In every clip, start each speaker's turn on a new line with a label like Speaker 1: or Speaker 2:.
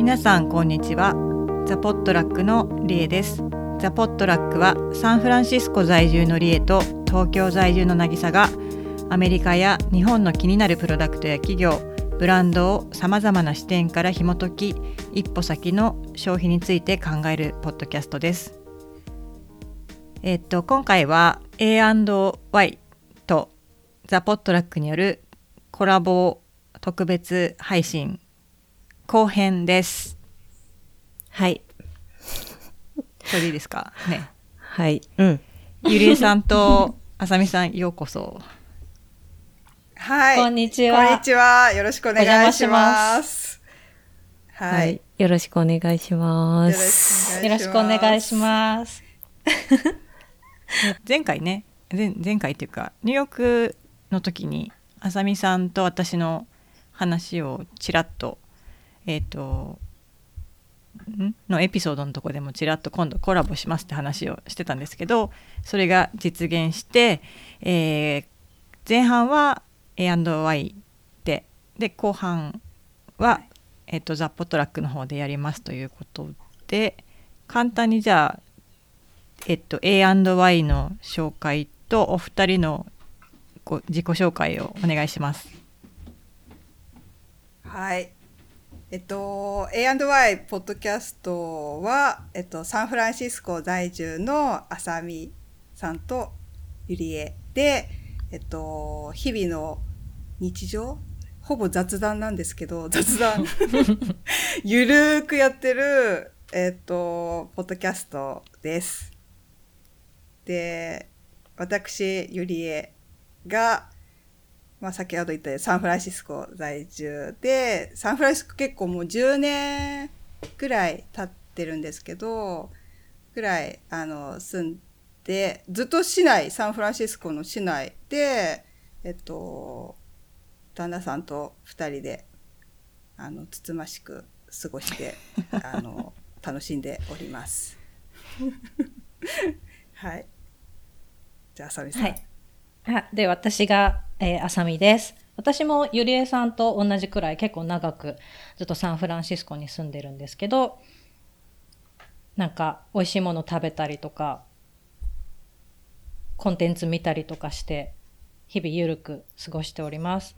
Speaker 1: 皆さんこんにちは。ザ・ポットラックのリエです。ザ・ポットラックはサンフランシスコ在住のリエと東京在住の渚がアメリカや日本の気になるプロダクトや企業ブランドをさまざまな視点から紐解き一歩先の消費について考えるポッドキャストです。えっと今回は A&Y とザ・ポットラックによるコラボ特別配信後編です。
Speaker 2: はい。
Speaker 1: それでいいですか？ね。
Speaker 2: はい。うん。
Speaker 1: ゆりえさんとあさみさんようこそ。
Speaker 3: はい。
Speaker 2: こんにちは
Speaker 3: こんにちは。よろしくお願いします。はい。
Speaker 2: よろしくお願いします。
Speaker 3: よろしくお願いし
Speaker 2: ます。
Speaker 1: 前回ね前前回っていうかニューヨークの時にあさみさんと私の話をちらっとえっ、とのエピソードのとこでもちらっと今度コラボしますって話をしてたんですけどそれが実現して、えー前半は A&Y でで後半は、えっとザ・ポトラックの方でやりますということで簡単にじゃあえっと、A&Y の紹介とお二人のご自己紹介をお願いします。
Speaker 3: はい。えっと、A&Y ポッドキャストは、えっと、サンフランシスコ在住のあさみさんとゆりえで、えっと、日々の日常？ほぼ雑談なんですけど、雑談、ゆるーくやってる、えっと、ポッドキャストです。で、私、ゆりえが、まあ、先ほど言ったサンフランシスコ在住で、サンフランシスコ結構もう10年ぐらい経ってるんですけど、ぐらい、あの、住んで、ずっと市内、サンフランシスコの市内で、えっと、旦那さんと二人で、あの、つつましく過ごして、あの、楽しんでおります。はい。じゃあ、あさみさん。
Speaker 4: はい。あで、私が、えー、あさみです。私もゆりえさんと同じくらい結構長くずっとサンフランシスコに住んでるんですけど、なんか美味しいもの食べたりとか、コンテンツ見たりとかして、日々ゆるく過ごしております。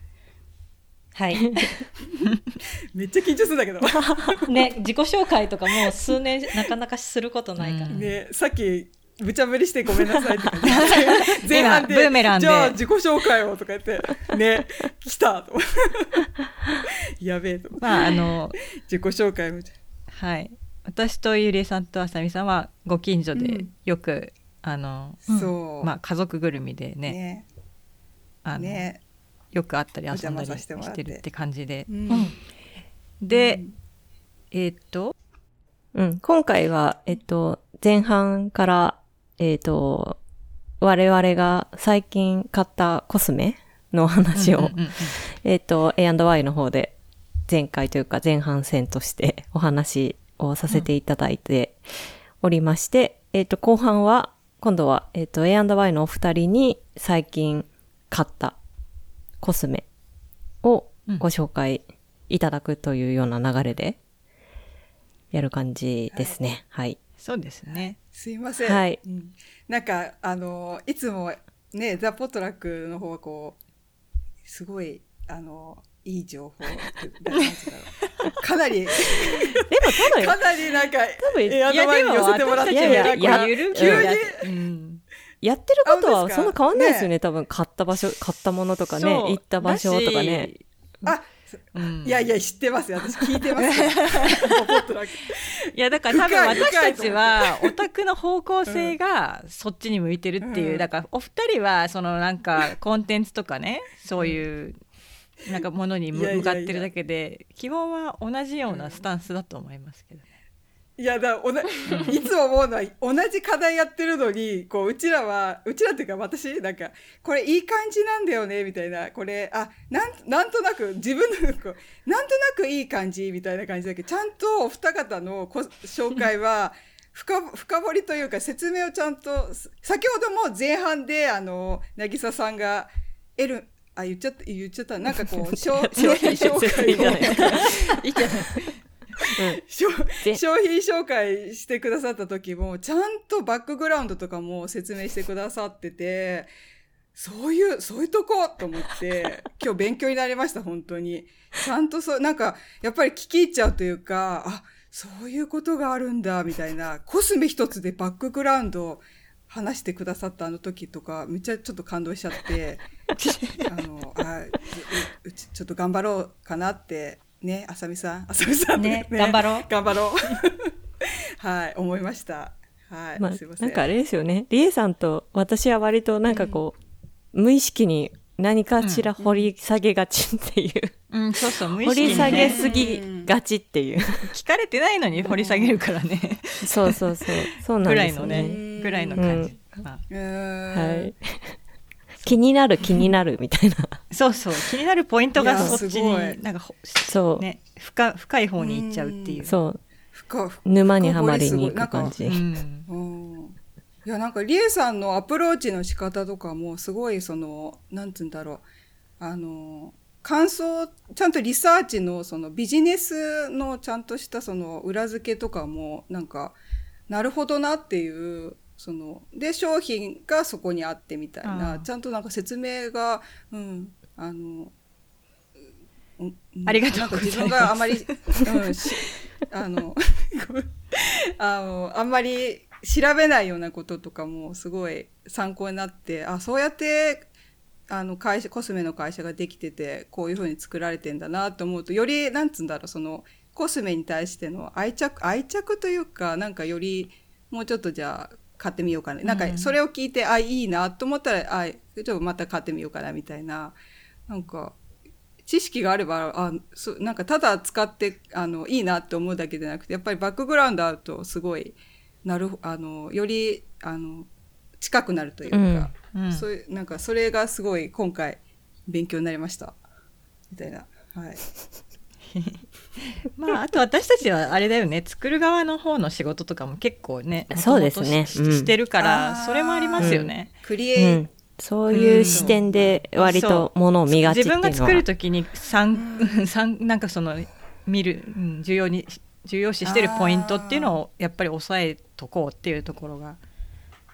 Speaker 4: はい。
Speaker 3: めっちゃ緊張するんだけど。
Speaker 4: ね、自己紹介とかもう数年なかなかすることないから。
Speaker 1: うん
Speaker 3: ね、さっき、無茶ぶりしてごめんなさいって感じ前半で、
Speaker 1: 今ブーメランで
Speaker 3: じゃあ自己紹介をとか言って、ね、来たと。やべえと思って。
Speaker 1: まああの
Speaker 3: 自己紹介も。
Speaker 1: はい私とゆりえさんとあさみさんはご近所で
Speaker 3: うん
Speaker 1: よく、あの
Speaker 3: そう。
Speaker 1: まあ家族ぐるみでね
Speaker 3: ね。
Speaker 1: あの
Speaker 3: ね。
Speaker 1: よく会ったり遊んだりしてるって感じで
Speaker 3: う。
Speaker 4: うん
Speaker 3: ん。
Speaker 1: で、えーっと
Speaker 2: うん。今回は、えっと、前半から、えっと、我々が最近買ったコスメの話を、
Speaker 1: うんうんうんうん
Speaker 2: えっと、A&Y の方で前回というか前半戦としてお話をさせていただいておりまして、えっと、後半は、今度は、えっと、A&Y のお二人に最近買ったコスメをご紹介いただくというような流れでやる感じですね。はい。
Speaker 1: そうですね。
Speaker 3: すいません。
Speaker 2: はい。
Speaker 3: うん。なんか、あの、いつもね、ザ・ポットラックの方はこう、すごい、あの、いい情報 かなり、
Speaker 2: でも多分
Speaker 3: かなりなんか、
Speaker 2: 多分
Speaker 3: エアドバイに寄せてもらって、
Speaker 2: い？やいや
Speaker 1: ゆるく
Speaker 3: 急に？
Speaker 1: やうん。
Speaker 2: やってることはそんな変わんないですよね。
Speaker 3: ね。
Speaker 2: 多分買った場所、買ったものとかね、行った場所とかね。
Speaker 3: あ、
Speaker 1: うん。
Speaker 3: いやいや、知ってますよ。私聞いてます。
Speaker 1: いやだから多分私たちはオタクの方向性がそっちに向いてるっていう、
Speaker 3: うん。
Speaker 1: だからお二人はそのなんかコンテンツとかねそういうなんかものに向かってるだけで基本は同じようなスタンスだと思いますけどね。
Speaker 3: いやだおな いつも思うのは同じ課題やってるのにこううちらはうちらっていうか私なんかこれいい感じなんだよねみたいなこれあなんなんとなく自分のこうなんとなくいい感じみたいな感じだけどちゃんとお二方のこ紹介は 深深掘りというか説明をちゃんとす先ほども前半であの渚さんが得るあ言っちゃった言っちゃったなんかこう商商品紹介を
Speaker 1: いいじゃない
Speaker 3: 商品紹介してくださった時も、ちゃんとバックグラウンドとかも説明してくださってて、そういう、そういうとこと思って、今日勉強になりました、本当に。ちゃんとそう、なんか、やっぱり聞き入っちゃうというか、あ、そういうことがあるんだ、みたいな、コスメ一つでバックグラウンドを話してくださったあの時とか、めっちゃちょっと感動しちゃって、あの、あちちょっと頑張ろうかなって、ね、あさみさん、あさみさん
Speaker 4: ね頑張ろう
Speaker 3: 頑張ろう。はい、思いました。はい、
Speaker 2: まあ
Speaker 3: すいま、せん。
Speaker 2: なんかあれですよね。リエさんと私は割となんかこう、無意識に何かしら掘り下げがちっていう、
Speaker 1: うん、そうそう、無意
Speaker 2: 掘り下げ
Speaker 1: ね、
Speaker 2: すぎがちっていう。
Speaker 1: 聞かれてないのに掘り下げるからね。
Speaker 2: そうそうそう。そうなん
Speaker 1: ぐらいの
Speaker 2: ですよね。
Speaker 1: ね、ぐらいの感じ。まあ
Speaker 3: うーん
Speaker 2: はい。気になる気になるみたいな。
Speaker 1: そうそう、気になるポイントがそっち
Speaker 3: すごい
Speaker 1: に、なんかほ、
Speaker 2: そう
Speaker 1: ね、深深い方に行っちゃうっていう。
Speaker 2: そう。
Speaker 3: 深深
Speaker 2: 沼にはまりに行く感じ。
Speaker 3: いやなんかリエさんのアプローチの仕方とかもすごいそのなんつうんだろうあの感想ちゃんとリサーチのそのビジネスのちゃんとしたその裏付けとかもなんかなるほどなっていうそので商品がそこにあってみたい
Speaker 1: あ
Speaker 3: な
Speaker 1: あ
Speaker 3: ちゃんとなんか説明がうんあの
Speaker 1: ありがとうございます。
Speaker 3: なんか自分があまり、うん、しあの あのあんまり調べないようなこととかもすごい参考になってあそうやってあの会社コスメの会社ができててこういうふうに作られてんだなと思うとよりなんつうんだろうそのコスメに対しての愛着愛着というかなんかよりもうちょっとじゃあ買ってみようかな、なんかそれを聞いてあいいなと思ったらあちょっとまた買ってみようかなみたいな。なんか知識があればあそなんかただ使ってあのいいなって思うだけじゃなくてやっぱりバックグラウンドあるとすごいなるあのよりあの近くなるというか、
Speaker 1: うん。うん。
Speaker 3: そういうなんかそれがすごい今回勉強になりました。みたいな。はい
Speaker 1: まあ、あと私たちはあれだよね、作る側の方の仕事とかも結構ね、
Speaker 2: そうですね。
Speaker 1: し
Speaker 2: うん。
Speaker 1: してるから、それもありますよね。
Speaker 2: う
Speaker 3: クリエイ、
Speaker 2: ん。そういう視点で割とものを見がちっていうのは。
Speaker 1: 自分が作るときに三三 なんかその見る、うん重要に重要視してるポイントっていうのをやっぱり押さえとこうっていうところが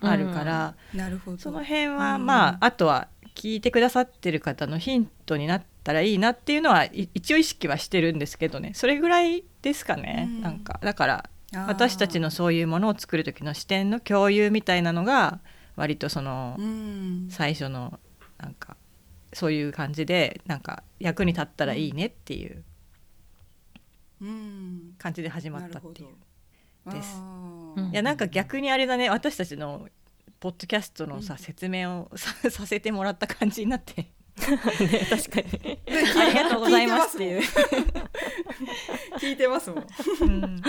Speaker 1: あるから、
Speaker 3: なるほど。
Speaker 1: その辺は、
Speaker 3: うん。
Speaker 1: まああとは聞いてくださってる方のヒントになったらいいなっていうのはい一応意識はしてるんですけどね。それぐらいですかね、
Speaker 3: うん。
Speaker 1: なんか。だから私たちのそういうものを作る時の視点の共有みたいなのが割とその、
Speaker 3: うん。
Speaker 1: 最初のなんかそういう感じでなんか役に立ったらいいねっていう。
Speaker 3: うん。
Speaker 1: 感じで始まったっていう。です。いやなんか逆にあれだね。私たちのポッドキャストのさ、説明をさ させてもらった感じになって
Speaker 2: 確かに。
Speaker 1: ありがとうございますっていう。
Speaker 3: 聞いてますもん。
Speaker 1: うん。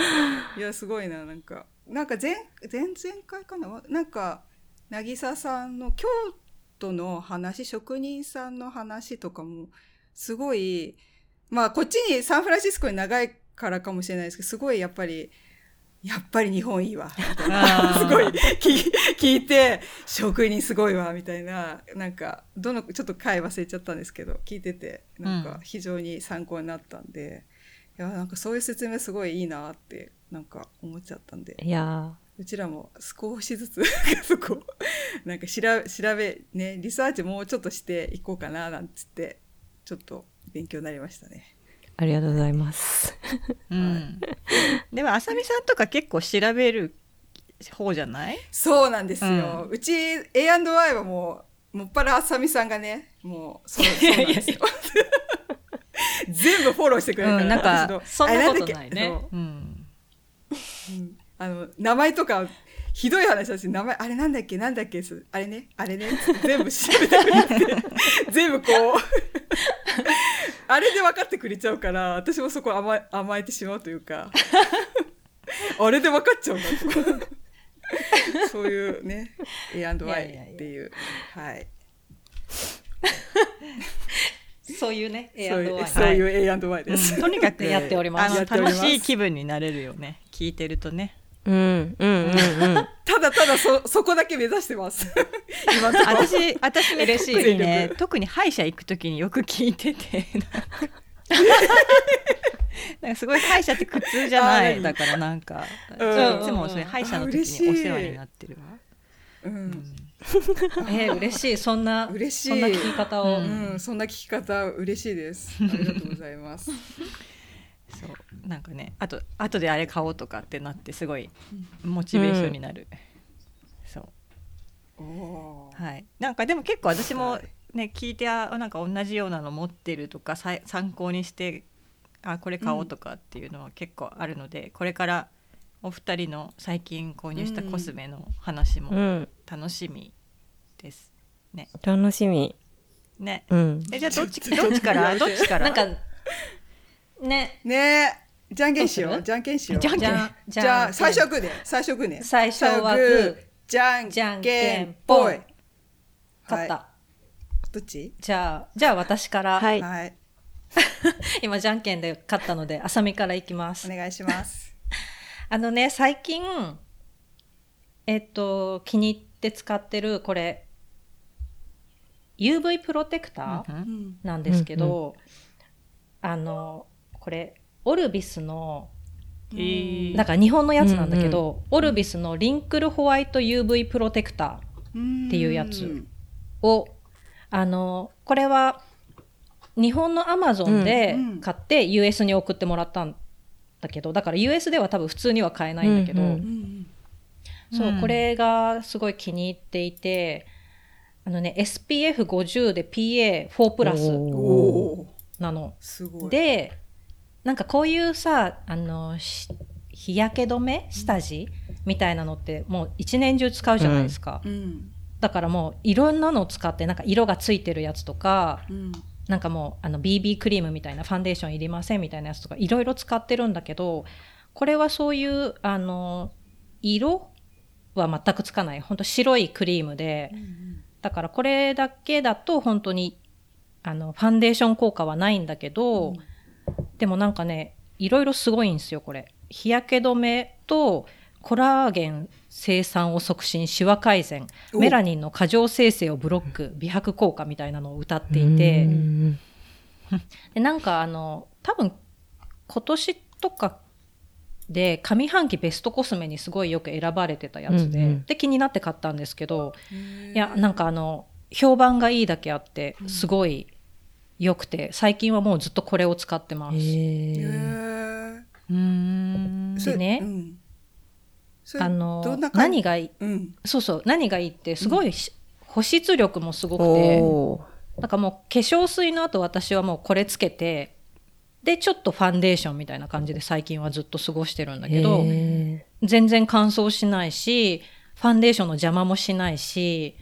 Speaker 3: いやすごいななんか。なんか前前々回かな？なんか渚さんの京都の話職人さんの話とかもすごいまあこっちにサンフランシスコに長いからかもしれないですけどすごいやっぱりやっぱり日本いいわ。みたいすごい。聞聞いて職人すごいわ。みたいな。なんかどのちょっと回忘れちゃったんですけど聞いてて。なんか非常に参考になったんで、いやなんかそういう説明すごいいいなってなんか思っちゃったんで。
Speaker 2: いや
Speaker 3: うちらも少しずつ そこ。なんか調べ調べねリサーチもうちょっとしていこうかななんつってちょっと勉強になりましたね。
Speaker 2: ーありがとうございます。
Speaker 1: うん、でもあさみさんとか結構調べる方じゃない？
Speaker 3: そうなんですよ。うち A&Y はもうもっぱらあさみさんがねもうそうそうなんですよ。全部フォローしてくれるから、
Speaker 1: うん、なんかそんなことないね。
Speaker 3: う
Speaker 1: ん。
Speaker 3: あの名前とかひどい話だし名前あれなんだっけなんだっけすあれねあれね全部調べてくれて全部こうあれで分かってくれちゃうから私もそこ甘え甘えてしまうというかあれで分かっちゃうんだとそういうね A&Y っていうはい。
Speaker 4: そういうね、
Speaker 3: そういう
Speaker 4: A&Y
Speaker 3: そういう A&Y です、
Speaker 1: うんとにかく
Speaker 4: やっております。
Speaker 1: 楽しい気分になれるよね聞いてるとね
Speaker 2: うん、うん、うん、うん。
Speaker 3: ただただそそこだけ目指してます。今
Speaker 1: 私私ね
Speaker 4: 嬉しい。
Speaker 1: 特にね特に歯医者行く時によく聞いてて なんかすごい歯医者って苦痛じゃないだからなんか、
Speaker 3: うん。
Speaker 1: いつもそれ歯医者の時にお世話になってるわ、
Speaker 3: う
Speaker 1: うんん。
Speaker 4: えー、嬉しい。そんな
Speaker 3: 嬉しい。
Speaker 4: そんな聞き方を、
Speaker 1: うん。
Speaker 3: うん、そんな聞き方嬉しいです。ありがとうございます。
Speaker 1: そう。なんかねあと後であれ買おうとかってなってすごいモチベーションになる、そう。
Speaker 3: おー。
Speaker 1: はい。なんかでも結構私も
Speaker 3: はい。
Speaker 1: ね聞いてあなんか同じようなの持ってるとか参考にしてあこれ買おうとかっていうのは結構あるので、これからお二人の最近購入したコスメの話も
Speaker 2: うん。
Speaker 1: 楽しみです、
Speaker 2: 楽しみ。
Speaker 1: ね。
Speaker 2: うん。
Speaker 1: えじゃあどっちどっちから？どっちから？
Speaker 4: なんかね。
Speaker 3: ね。え、じゃんけんしよう。
Speaker 4: どうする？
Speaker 3: じゃんけんしよう。
Speaker 1: じゃんけん。
Speaker 4: じゃん
Speaker 3: じゃあ最初はグーで、最初はグー。ね。
Speaker 4: 最初はグー。
Speaker 3: じゃん
Speaker 4: じゃん
Speaker 3: け
Speaker 4: けん
Speaker 3: んぽい。
Speaker 4: ぽい。勝った、
Speaker 3: はいどっち？
Speaker 4: じゃあじゃあ私から、
Speaker 2: はい。
Speaker 3: はい、
Speaker 4: 今じゃんけんで勝ったのであさみからいきます。
Speaker 3: お願いします。
Speaker 4: あのね最近えっと気に入って使ってるこれ UV プロテクター、
Speaker 1: うん
Speaker 3: うん。
Speaker 4: なんですけど、あのこれオルビスの
Speaker 1: えー。
Speaker 4: なんか日本のやつなんだけど、オルビスのリンクルホワイト UV プロテクタっていうやつーをあのこれは日本のアマゾンで
Speaker 3: うん。うん
Speaker 4: 買って US に送ってもらったんだけどだから US では多分普通には買えないんだけど、
Speaker 2: うんう
Speaker 3: うん。ん。
Speaker 4: そう、
Speaker 1: うん
Speaker 4: これがすごい気に入っていてあのね SPF50 で PA4 プラスなの。
Speaker 3: すごい。
Speaker 4: でなんかこういうさあのし日焼け止め下地みたいなのってもう一年中使うじゃないですか、
Speaker 3: うん。
Speaker 4: だからもういろんなのを使ってなんか色がついてるやつとか
Speaker 3: うん。
Speaker 4: なんかもうあの BB クリームみたいなファンデーションいりませんみたいなやつとかいろいろ使ってるんだけどこれはそういうあの色は全くつかない。本当白いクリームで。だからこれだけだと本当にあのファンデーション効果はないんだけど、
Speaker 3: うん
Speaker 4: でもなんかねいろいろすごいんですよこれ。日焼け止めとコラーゲン生産を促進シワ改善。
Speaker 3: お。
Speaker 4: メラニンの過剰生成をブロック美白効果みたいなのを歌っていて。
Speaker 2: うん。
Speaker 4: でなんかあの多分今年とかで上半期ベストコスメにすごいよく選ばれてたやつで,、
Speaker 2: うんうん。
Speaker 4: で気になって買ったんですけどいやなんかあの評判がいいだけあってすごい良くて最近はもうずっとこれを使ってます。
Speaker 2: へ
Speaker 1: うーん。
Speaker 4: でね
Speaker 3: うん。
Speaker 4: あの何がいい？
Speaker 3: うん。
Speaker 4: そうそう何がいいってすごいし、保湿力もすごくてなんかもう化粧水の後私はもうこれつけてでちょっとファンデーションみたいな感じで最近はずっと過ごしてるんだけど
Speaker 2: へ
Speaker 4: 全然乾燥しないしファンデーションの邪魔もしないし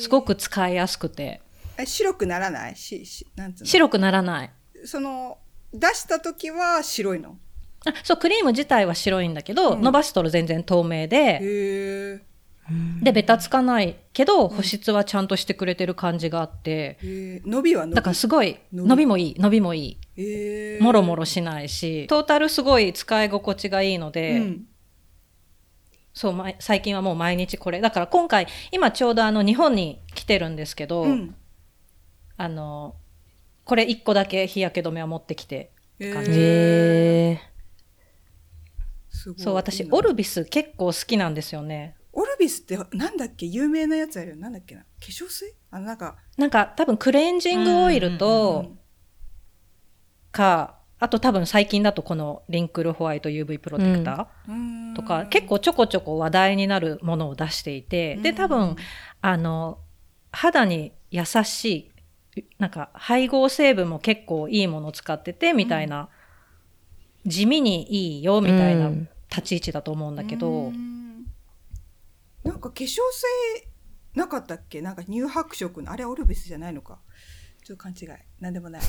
Speaker 4: すごく使いやすくて
Speaker 3: え白くならない？ししなんつうの？
Speaker 4: 白くならない。
Speaker 3: その出した時は白いの？
Speaker 4: あそうクリーム自体は白いんだけど、
Speaker 3: うん。
Speaker 4: 伸ばすと全然透明で。
Speaker 3: へえ
Speaker 4: でベタつかないけど保湿はちゃんとしてくれてる感じがあって、
Speaker 3: 伸びは伸び？
Speaker 4: だからすごい
Speaker 3: 伸び？
Speaker 4: 伸びもいい伸びもいい。もろもろしないし。トータルすごい使い心地がいいので、
Speaker 3: うん。
Speaker 4: そうま最近はもう毎日これ。だから今回今ちょうどあの日本に来てるんですけど、
Speaker 3: うん
Speaker 4: あのこれ1個だけ日焼け止めは持ってきて感じ。
Speaker 3: へー
Speaker 4: そう私オルビス結構好きなんですよね。
Speaker 3: オルビスってなんだっけ？有名なやつあるよ。なんだっけな？化粧水？あのなんか
Speaker 4: なんか多分クレンジングオイル
Speaker 3: う
Speaker 4: と
Speaker 3: ん
Speaker 4: かあと多分最近だとこのリンクルホワイト UV プロテクター、とか結構ちょこちょこ話題になるものを出していて、で多分あの肌に優しいなんか配合成分も結構いいものを使っててみたいな、地味にいいよみたいな
Speaker 2: うん。
Speaker 4: 立ち位置だと思うんだけど、
Speaker 3: うん。なんか化粧水なかったっけ？なんか乳白色のあれオルビスじゃないのか？ちょっと勘違い。なんでもない。
Speaker 4: わ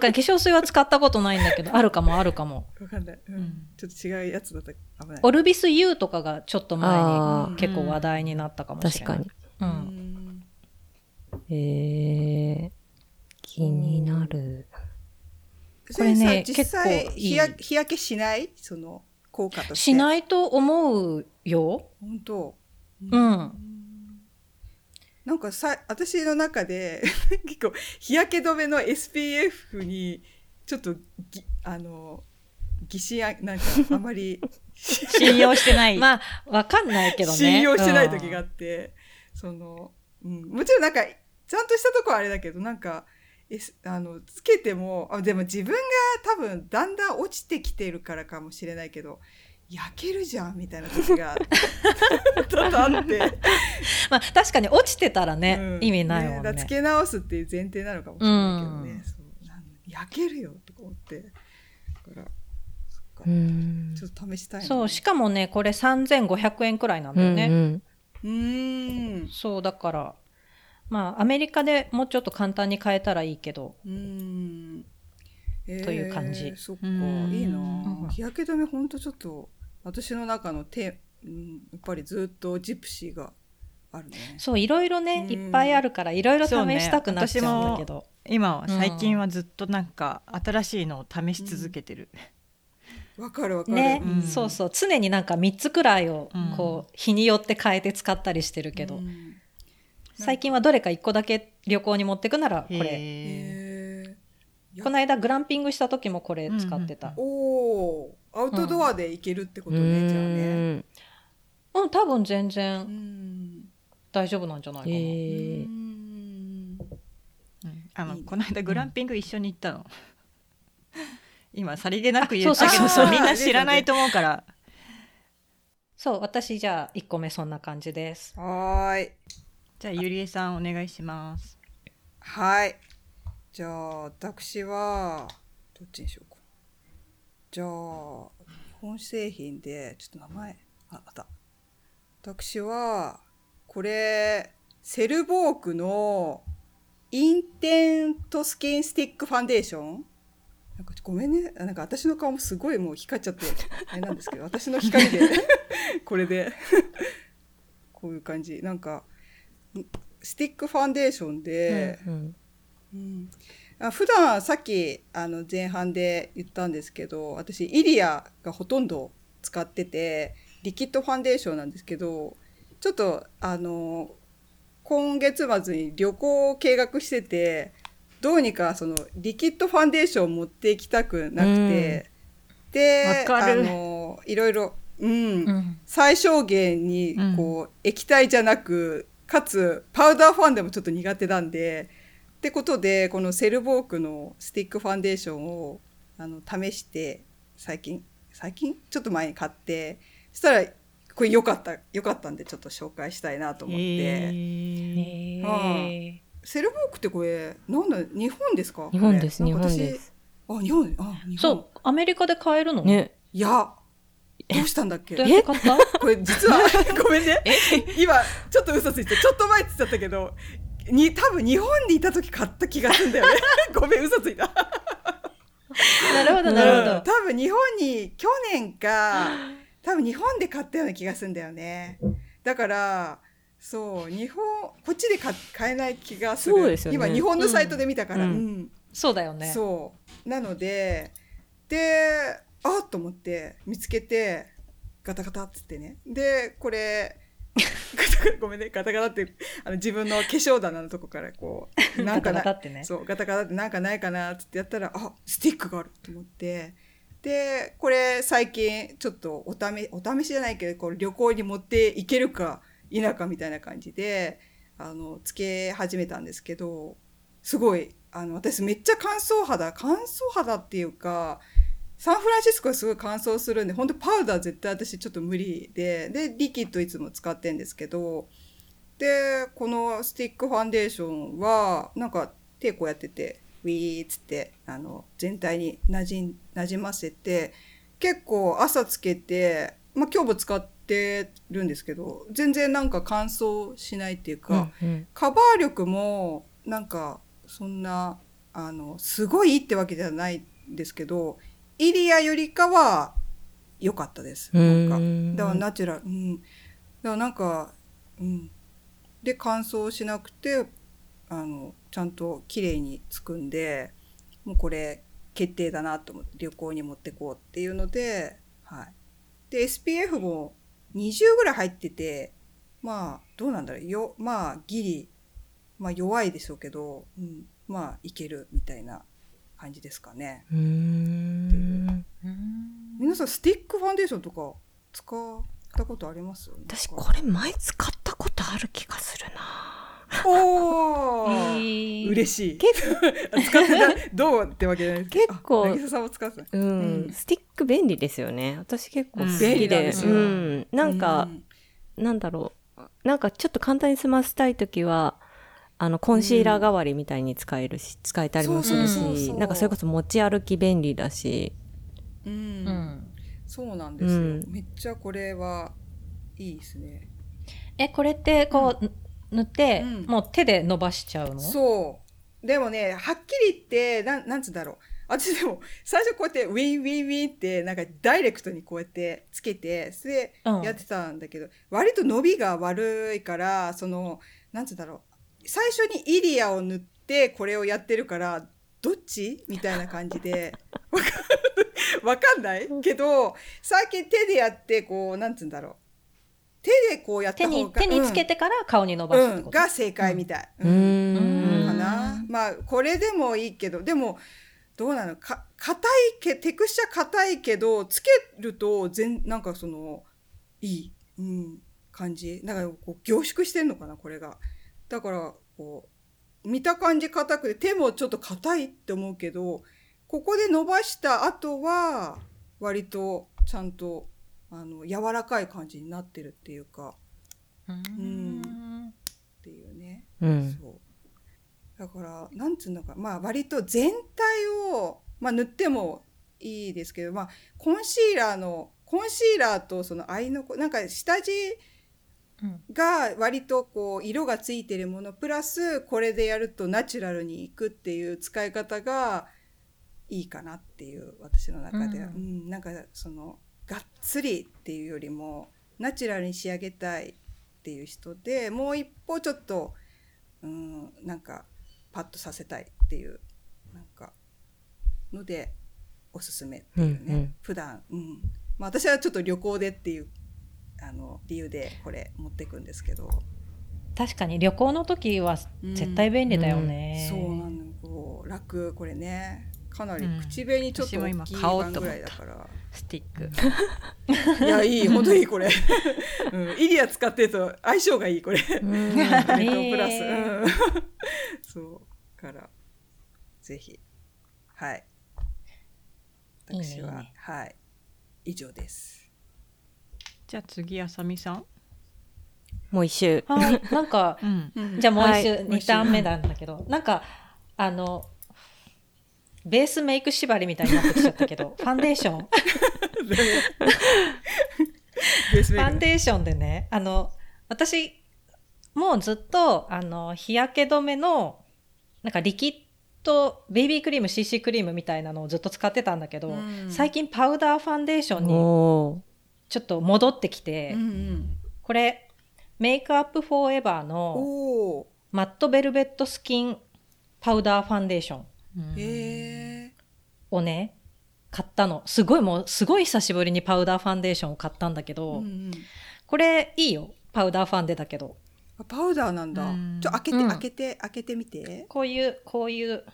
Speaker 4: かんない化粧水は使ったことないんだけどあるかもあるかも。
Speaker 3: わかんない、うん。
Speaker 1: ん。
Speaker 3: ちょっと違うやつだった。危ない。
Speaker 4: オルビス U とかがちょっと前
Speaker 2: あ
Speaker 4: に結構話題になったかもしれない、
Speaker 2: 確かに。
Speaker 4: う、
Speaker 3: うんん
Speaker 2: へー。気になる。
Speaker 4: これね
Speaker 3: 実際日や日焼けしない？その効果として。
Speaker 4: しないと思うよ。
Speaker 3: 本当。
Speaker 4: うん。
Speaker 3: なんかさ私の中で 結構日焼け止めの SPF にちょっとぎあの疑心あなんかあまり。
Speaker 1: 信用してない。
Speaker 4: まあ、わかんないけどね。
Speaker 3: 信用してない時があって、その、うん、もちろんなんかちゃんとしたとこはあれだけどなんかえすあのつけてもあでも自分が多分だんだん落ちてきてるからかもしれないけど焼けるじゃんみたいな時が ちょっとあって、
Speaker 4: まあ、確かに落ちてたらね、
Speaker 3: うん。
Speaker 4: 意味ないもんね。
Speaker 3: だからつけ直すっていう前提なのかもしれないけどね、
Speaker 4: うん。
Speaker 3: そうなん焼けるよとか思って。だからそっか、
Speaker 2: うん。
Speaker 3: ちょっと試したいな。
Speaker 4: そう、しかもね、これ3500円くらいなんだよね。
Speaker 2: うんうん。
Speaker 3: うーん。
Speaker 4: そう、だから、まあ、アメリカでもうちょっと簡単に買えたらいいけど、
Speaker 3: うーん。えー
Speaker 4: という感じ。
Speaker 3: そっか。
Speaker 1: うん。
Speaker 3: いいな。
Speaker 4: うん。
Speaker 3: 日焼け止めほんとちょっと私の中の手、うん、やっぱりずっとジプシーがあるね。
Speaker 4: そう、いろいろね、
Speaker 3: うん。
Speaker 4: いっぱいあるから、いろいろ試したくなっちゃうんだけど。
Speaker 1: 今は最近はずっとなんか新しいのを試し続けてる。
Speaker 3: わかるわかる、
Speaker 4: ね、
Speaker 1: うん。
Speaker 4: そうそう、常になんか3つくらいを
Speaker 1: うん、
Speaker 4: こう、日によって変えて使ったりしてるけど、
Speaker 3: うん
Speaker 4: 最近はどれか1個だけ旅行に持ってくなら、これ。この間グランピングした時もこれ使ってた。
Speaker 3: おおアウトドアで行けるってことね、
Speaker 2: うん
Speaker 3: じゃあね。
Speaker 4: うん、多分全
Speaker 3: う
Speaker 4: 然
Speaker 3: ん。
Speaker 4: 大丈夫なんじゃないかな。
Speaker 1: あの
Speaker 3: いいね。
Speaker 1: この間グランピング一緒に行ったの。今さりげなく言ったけど
Speaker 4: あそう。そう
Speaker 1: そう。みんな知らないと思うから。
Speaker 4: そう、私じゃあ1個目そんな感じです。
Speaker 3: はーい
Speaker 1: じゃあゆりえさんお願いします。
Speaker 3: はい。じゃあ、私は、どっちにしようか。じゃあ、本製品で、ちょっと名前、あ、あった。私は、これ、セルヴォークのインテントスキンスティックファンデーションなんかごめんね。なんか私の顔もすごいもう光っちゃって、あれなんですけど、私の光で、これで、こういう感じ。なんか、スティックファンデーションで、
Speaker 2: うん
Speaker 3: うん、あ普段さっきあの前半で言ったんですけど私イリアがほとんど使っててリキッドファンデーションなんですけどちょっとあの今月末に旅行を計画しててどうにかそのリキッドファンデーションを持っていきたくなくて、で
Speaker 1: わかる。
Speaker 3: あのいろいろ、うん。
Speaker 4: うん。
Speaker 3: 最小限にこう、液体じゃなくかつパウダーファンでもちょっと苦手なんでってことでこのセルボークのスティックファンデーションをあの試して最近最近？ちょっと前に買ってそしたらこれ良かった良かったんでちょっと紹介したいなと思って、
Speaker 1: へー。
Speaker 4: へ
Speaker 3: セルボークってこれなんだ日本ですか？
Speaker 2: 日本です日本です。
Speaker 3: あ日本あ日本。
Speaker 4: そう、アメリカで買えるの？
Speaker 2: ね。
Speaker 3: いやどうしたんだっけ？
Speaker 4: どうやって買った？
Speaker 3: これ実は ごめんね。今ちょっと嘘ついてちょっと前って言っちゃったけどに多分日本にいた時買った気がするんだよね。ごめん嘘ついた。
Speaker 4: なるほど、なるほ
Speaker 3: うん。
Speaker 4: ど。
Speaker 3: 多分日本に去年か多分日本で買ったような気がするんだよね。だからそう日本こっちで買買えない気がする。
Speaker 2: そうですよね。
Speaker 3: 今日本のサイトで見たから、
Speaker 2: う
Speaker 3: うん。ん。
Speaker 4: そうだよね。
Speaker 3: そう。なのでであっと思って見つけてガタガタっつってね。でこれ ガタガタごめんね。ガタガタってあの自分の化粧棚のとこからこう なんかな
Speaker 4: ガタガタってね。
Speaker 3: そうガタガタってなんかないかなっつってやったらあスティックがあると思って。でこれ最近ちょっとお試お試しじゃないけどこう旅行に持っていけるか否かみたいな感じであのつけ始めたんですけどすごいあの私めっちゃ乾燥肌乾燥肌っていうかサンフランシスコはすごい乾燥するんで本当パウダー絶対私ちょっと無理で。でリキッドいつも使ってんですけど。でこのスティックファンデーションはなんか手こうやっててウィーっつってあの全体になじんなじませて結構朝つけて、まあ、今日も使ってるんですけど全然なんか乾燥しないっていうか、
Speaker 2: うんうん。
Speaker 3: カバー力もなんかそんなあのすごいいいってわけじゃないんですけどイリアよりかは良かったです。なんか。
Speaker 2: うん
Speaker 3: だからナチュラル、うん、だからなんか、うん、で乾燥しなくてあのちゃんと綺麗につくんでもうこれ決定だなと思って旅行に持ってこうっていうので、はい、で SPF も20ぐらい入っててまあどうなんだろう。よまあギリ、まあ、弱いでしょうけど、うん、まあいけるみたいな感じですかね。
Speaker 2: うーん。
Speaker 3: 皆さんスティックファンデーションとか使ったことあります？
Speaker 2: 私これ前使ったことある気がするな。
Speaker 3: おー、
Speaker 4: い
Speaker 3: 嬉しい。
Speaker 2: 結
Speaker 3: 使ってた？どう？ってわけじゃないですけど。
Speaker 2: 結構。
Speaker 3: さんも使ってた。
Speaker 2: うん、
Speaker 3: うん。
Speaker 2: スティック便利ですよね。私結構好
Speaker 1: うん
Speaker 2: きで、
Speaker 3: ですよ
Speaker 2: うん、なんか、なんだろう、なんかちょっと簡単に済ませたいときは、あのコンシーラー代わりみたいに使えるし、使えたりもするし、
Speaker 3: そうそうそうそう。
Speaker 2: なんかそれこそ持ち歩き便利だし、
Speaker 3: うん、うん。
Speaker 4: うん
Speaker 3: そうなんですよ、
Speaker 2: うん
Speaker 3: めっちゃこれはいいですね。
Speaker 4: えこれってこう、塗って、
Speaker 3: うん
Speaker 4: もう手で伸ばしちゃうの？
Speaker 3: そう。でもね、はっきり言って、なん、なんつうんだろう。私でも、最初こうやって、ウィンウィンウィンって、なんかダイレクトにこうやってつけて、それで
Speaker 4: うん
Speaker 3: やってたんだけど、割と伸びが悪いから、その、なんつうんだろう。最初にイリアを塗って、これをやってるから、どっち？みたいな感じで、わかんない？けど、最近手でやって、こう、なんつうんだろう。手でこうやった
Speaker 4: 手
Speaker 3: 方が
Speaker 4: に手につけてから顔に伸ばす
Speaker 3: うん、が正解みたい。
Speaker 2: うーん。
Speaker 3: かな？まあ、これでもいいけど、でも、どうなの？か、硬いけ、テクスチャ硬いけど、つけると、全、なんかその、いい、うん、感じ。なんか、こう、凝縮してんのかな、これが。だから、こう、見た感じ硬くて、手もちょっと硬いって思うけど、ここで伸ばした後は、割と、ちゃんと、あの、柔らかい感じになってるっていうか、
Speaker 4: うん
Speaker 3: っていうね。
Speaker 2: うん。
Speaker 3: そうだからなんつうのかまあ割と全体を、まあ、塗ってもいいですけど、まあ、コンシーラーのコンシーラーとそのアイのなんか下地
Speaker 4: うん
Speaker 3: が割とこう色がついてるものプラスこれでやるとナチュラルにいくっていう使い方がいいかなっていう私の中で。は、
Speaker 4: う
Speaker 3: うんん。なんかそのがっつりっていうよりもナチュラルに仕上げたいっていう人でもう一歩ちょっと、うん、なんかパッとさせたいっていうなんかのでおすすめっていうね、
Speaker 2: うんうん。
Speaker 3: 普段うん。まあ、私はちょっと旅行でっていうあの理由でこれ持っていくんですけど、
Speaker 4: 確かに旅行の時は絶対便利だよね、
Speaker 3: そうなのこう楽。これねかなり
Speaker 1: うん。
Speaker 3: 口紅ちょっと大きい版ぐらいだから、
Speaker 1: スティック。
Speaker 3: いやいい。本当いいこれ、うん、イリア使ってると相性がいいこれ。
Speaker 2: うん。
Speaker 3: それとプラス、
Speaker 4: へ
Speaker 3: うん、そう。からぜひ。はい。私は
Speaker 4: ね
Speaker 3: はい。以上です
Speaker 1: じゃあ次あさみさん。
Speaker 2: もう一周。
Speaker 4: はいなんか
Speaker 1: うん。
Speaker 4: じゃあもう一周、
Speaker 3: はい。
Speaker 4: 2ターン目なんだけどなんかあのベースメイク縛りみたいになってきちゃったけど ファンデーション？
Speaker 3: ベースメイク。
Speaker 4: ファンデーションでねあの私もうずっとあの日焼け止めのなんかリキッド BB クリーム CC クリームみたいなのをずっと使ってたんだけど、
Speaker 3: うん。
Speaker 4: 最近パウダーファンデーションにちょっと戻ってきて、
Speaker 3: うんうん。
Speaker 4: これ Make Up For Everの Matte Velvet Skin パウダーファンデーションをね買ったの。すごいもうすごい久しぶりにパウダーファンデーションを買ったんだけど、
Speaker 3: うんうん。
Speaker 4: これいいよ。パウダーファンデだけど。
Speaker 3: あパウダーなんだ。
Speaker 1: うん。
Speaker 3: ちょ開けて、
Speaker 4: うん。
Speaker 3: 開けて開けてみて。
Speaker 4: こういうこういう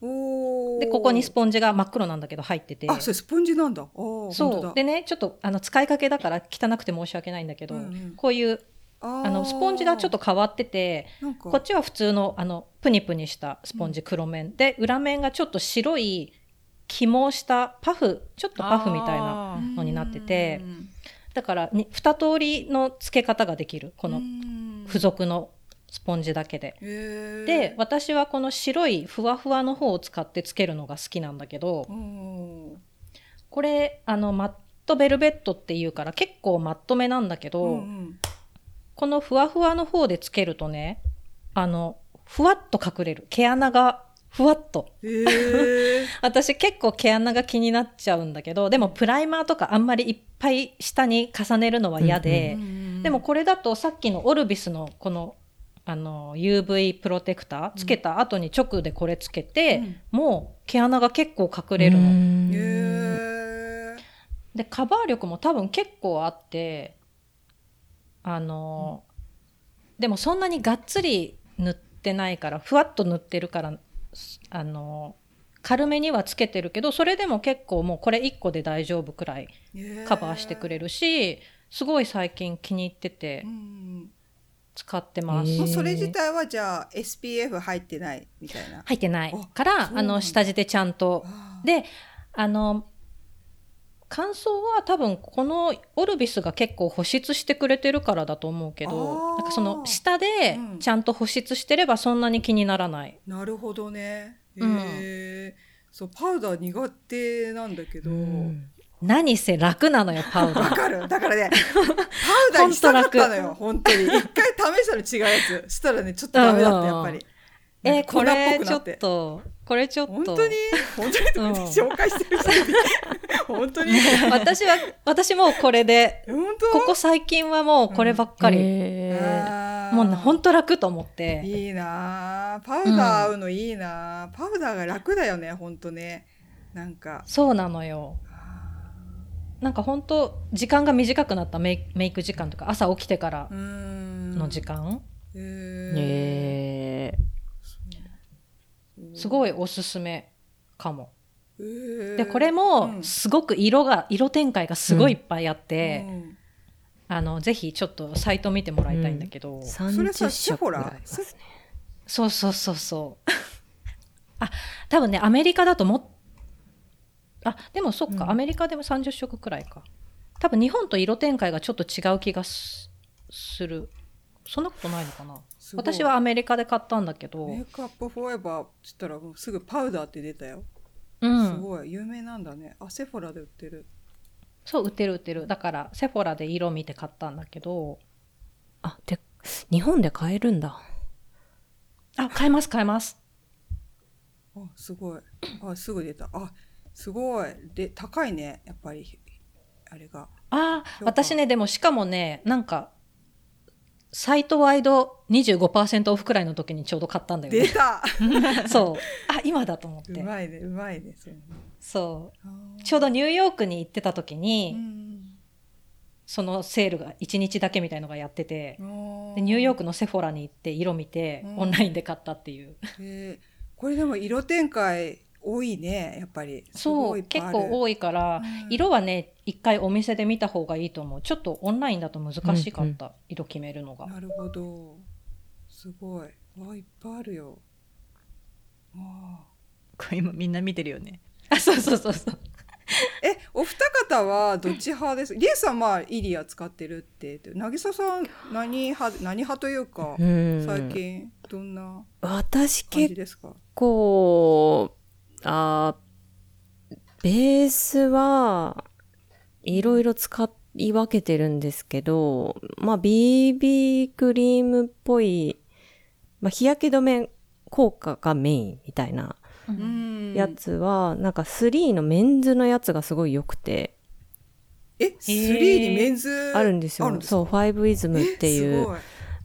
Speaker 4: でここにスポンジが真っ黒なんだけど入ってて。
Speaker 3: あそれスポンジなんだ。
Speaker 4: そう。でねちょっとあの使いかけだから汚くて申し訳ないんだけど、
Speaker 3: うんうん。
Speaker 4: こういう
Speaker 3: あ
Speaker 4: あのスポンジがちょっと変わっててこっちは普通のあのプニプニしたスポンジ黒面、で裏面がちょっと白い起毛したパフちょっとパフみたいなのになってて
Speaker 3: うん。
Speaker 4: だからに2通りの付け方ができる。この
Speaker 3: うん。
Speaker 4: 付属のスポンジだけで。で私はこの白いふわふわの方を使ってつけるのが好きなんだけどこれあのマットベルベットっていうから結構マットめなんだけど、
Speaker 3: うんうん
Speaker 4: このふわふわの方でつけるとねあのふわっと隠れる。毛穴がふわっと。私結構毛穴が気になっちゃうんだけどでもプライマーとかあんまりいっぱい下に重ねるのは嫌で、でもこれだとさっきのオルビスのこのあの UV プロテクターつけた後に直でこれつけて、
Speaker 3: うん。
Speaker 4: もう毛穴が結構隠れるの。でカバー力も多分結構あってあの、でもそんなにがっつり塗ってないからふわっと塗ってるからあの軽めにはつけてるけどそれでも結構もうこれ1個で大丈夫くらいカバーしてくれ
Speaker 3: る。
Speaker 4: るしすごい最近気に入ってて。
Speaker 3: うん
Speaker 4: 使ってます。
Speaker 3: それ自体はじゃあ SPF 入ってないみたいな。
Speaker 4: 入ってない
Speaker 3: あ
Speaker 4: からあの下地でちゃんとであの乾燥は多分このオルビスが結構保湿してくれてるからだと思うけどなんかその下で
Speaker 3: うん
Speaker 4: ちゃんと保湿してればそんなに気にならない。
Speaker 3: なるほどね。へ
Speaker 4: うん
Speaker 3: え、そうパウダー苦手なんだけど。
Speaker 4: 何せ楽なのよパウダー。
Speaker 3: わかる。だからね、パウダーにしたかったのよ、本当に。一回試したの違うやつ。したらね、ちょっとダメだった、やっぱり。
Speaker 4: え
Speaker 3: なんか粉っ
Speaker 4: これちょっ。とこれちょっと。
Speaker 3: 本当に？本当に？
Speaker 4: うん。
Speaker 3: 紹介してる人本当に？
Speaker 4: 私は私もうこれで。ここ最近はもうこればっかり、
Speaker 2: へー。
Speaker 3: あー。
Speaker 4: もう本当楽と思って。
Speaker 3: いいなあパウダー合うのいいなあ、パウダーが楽だよね本当ね。なんか。
Speaker 4: そうなのよなんか本当時間が短くなったメイメイク時間とか朝起きてからの時間、
Speaker 3: へー。
Speaker 2: へ
Speaker 4: すごいおすすめかも。
Speaker 3: へー。
Speaker 4: でこれもすごく色が色展開がすごいいっぱいあって、
Speaker 3: うん。
Speaker 4: あのぜひちょっとサイト見てもらいたいんだけど、
Speaker 2: ー
Speaker 3: それさ
Speaker 2: 30
Speaker 3: セフォラ
Speaker 2: 色ぐらいありますね。
Speaker 4: そうそうそうそう。あ、多分ね、アメリカだともっ、あ、でもそっか、
Speaker 2: うん
Speaker 4: アメリカでも30色くらいか。多分日本と色展開がちょっと違う気がすする。そんなことないのかな？私はアメリカで買ったんだけど、
Speaker 3: メイクアップフォーエバーって言ったらすぐパウダーって出たよ、
Speaker 4: う
Speaker 3: す
Speaker 4: ん。
Speaker 3: ごい有名なんだねあセフォラで売ってる
Speaker 4: そう、売ってる売ってる。だから、セフォラで色見て買ったんだけど、
Speaker 2: あ、で、日本で買えるんだ。
Speaker 4: あ、買えます買えます。
Speaker 3: あすごいあすぐ出たあすごい。で高いねやっぱり。あれが。
Speaker 4: あ
Speaker 3: 評価。
Speaker 4: 私ね、でもしかもね、なんか、サイトワイド25%オフくらいの時にちょうど買ったんだよね。
Speaker 3: 出た。
Speaker 4: そう。あ、今だと思っ
Speaker 3: う
Speaker 4: て。
Speaker 3: まいねうまいねそう
Speaker 4: そう。ちょうどニューヨークに行ってた時
Speaker 3: う
Speaker 4: に、
Speaker 3: ん。
Speaker 4: そのセールが1日だけみたいのがやってて、でニューヨークのセフォラに行って色見て、
Speaker 3: うん。
Speaker 4: オンラインで買ったっていう。
Speaker 3: これでも色展開多いねやっぱり。す
Speaker 4: そう、結構多いから、
Speaker 3: うん。
Speaker 4: 色はね、一回お店で見た方がいいと思う。ちょっとオンラインだと難しかった、色決めるのが。
Speaker 3: なるほど。すごい。わいっぱいあるよ。わあ。
Speaker 1: これ今みんな見てるよね。
Speaker 4: あ、そうそうそうそう。
Speaker 3: えお二方はどっち派です？リエさんまあイリア使ってるって。渚さん何派何派というか、
Speaker 2: うん。
Speaker 3: 最近どんな
Speaker 2: 私
Speaker 3: 感じ
Speaker 2: 結
Speaker 3: ですか？
Speaker 2: 構、あーベースはいろいろ使い分けてるんですけど、まあ BB クリームっぽい、まあ日焼け止め効果がメインみたいな
Speaker 3: うん。
Speaker 2: やつは、なんか3のメンズのやつがすごい良くて、
Speaker 3: え3にメンズ
Speaker 2: あるんですよ。そう、ファイブイズムっていう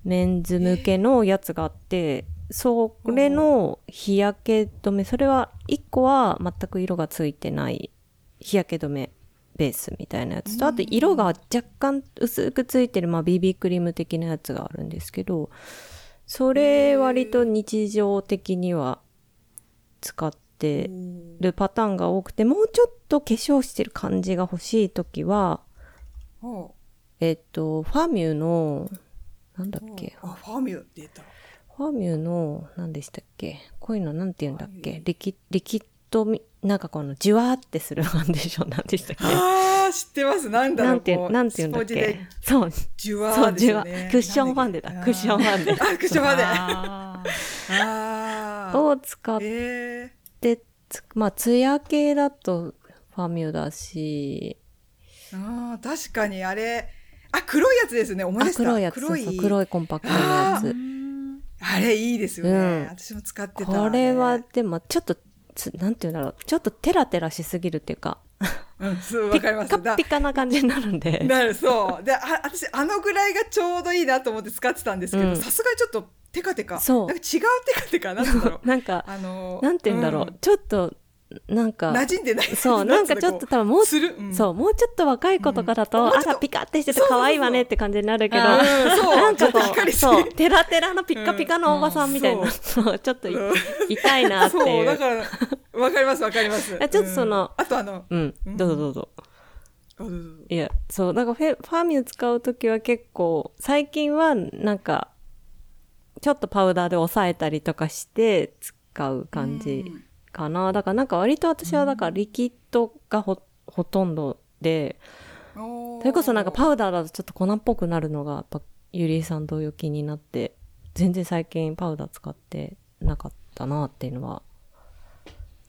Speaker 2: メンズ向けのやつがあって、それの日焼け止め、それは1個は全く色がついてない日焼け止めベースみたいなやつと、あと色が若干薄くついてる、まあ BB クリーム的なやつがあるんですけど、それ割と日常的には使ってるパターンが多くて、もうちょっと化粧してる感じが欲しいときは、
Speaker 3: ほ
Speaker 2: えっと、ファミュの、なんだ
Speaker 3: う
Speaker 2: っけ、
Speaker 3: あファミュ出た
Speaker 2: ファミュの、何でしたっけ？こういうのなんて言うんだっけ？リキリキッドみ、なんかこの、じゅわーってするファンデーションなんでしたっけ？
Speaker 3: あー知ってます。なんだろ
Speaker 2: なんてなんて言うんだっけ？そう、
Speaker 3: ジュワ
Speaker 2: そう、
Speaker 3: ーです
Speaker 2: じゅわ
Speaker 3: よね
Speaker 2: クッションファンデだ。クッションファンデ。
Speaker 3: あクッションファンデ。
Speaker 1: あー。
Speaker 3: あー。
Speaker 2: を使っ
Speaker 3: え
Speaker 2: て、つまあ、ツヤ系だとファミュだし、
Speaker 3: ー、あー確かにあれ。あ黒いやつですね。思い
Speaker 2: あ
Speaker 3: 出した。
Speaker 2: 黒いやつ、そうそう黒い。コンパクトなやつ。
Speaker 3: あれいいですよね、
Speaker 2: うん。
Speaker 3: 私も使ってた。
Speaker 2: これは
Speaker 3: あ、
Speaker 2: でも、ちょっと、つなんて言うんだろう。ちょっとテラテラしすぎるっていうか、
Speaker 3: うんそう
Speaker 2: ピ
Speaker 3: わかります。
Speaker 2: ッカッピカな感じになるんで。
Speaker 3: なるそう。であ私あのぐらいがちょうどいいなと思って使ってたんですけ
Speaker 2: うん。
Speaker 3: どさすがにちょっとテカテカ。
Speaker 2: そう。
Speaker 3: なんか違うテカテカなんだろう
Speaker 2: なんか、
Speaker 3: あの
Speaker 2: なんて言うんだろう。
Speaker 3: ん。
Speaker 2: ちょっと、なんか、
Speaker 3: 馴染んでない。
Speaker 2: そう、なんかちょっと多分もう、
Speaker 3: する、うん。
Speaker 2: そう、もうちょっと若い子とかだと、
Speaker 3: うん。
Speaker 2: あら、ピカってしてて可愛いわねって感じになるけど、なんかこう、そう、テラテラのピッカピカのおばさんみたいな、
Speaker 3: うん。
Speaker 2: そう、ちょっと痛いなって
Speaker 3: そう、
Speaker 2: いう。
Speaker 3: だから、わかりますわかります。
Speaker 2: あちょっとその
Speaker 3: うん。あとあの、
Speaker 2: うん、どうぞどうぞ。いや、そう、なんかフェファーミュ使うときは結構、最近はなんか、ちょっとパウダーで押さえたりとかして使う感じかな。だからなんか割と私はだからリキッドがほほとんどで、それこそなんかパウダーだとちょっと粉っぽくなるのがやっぱゆりえさん同様気になって、全然最近パウダー使ってなかったなっていうのは、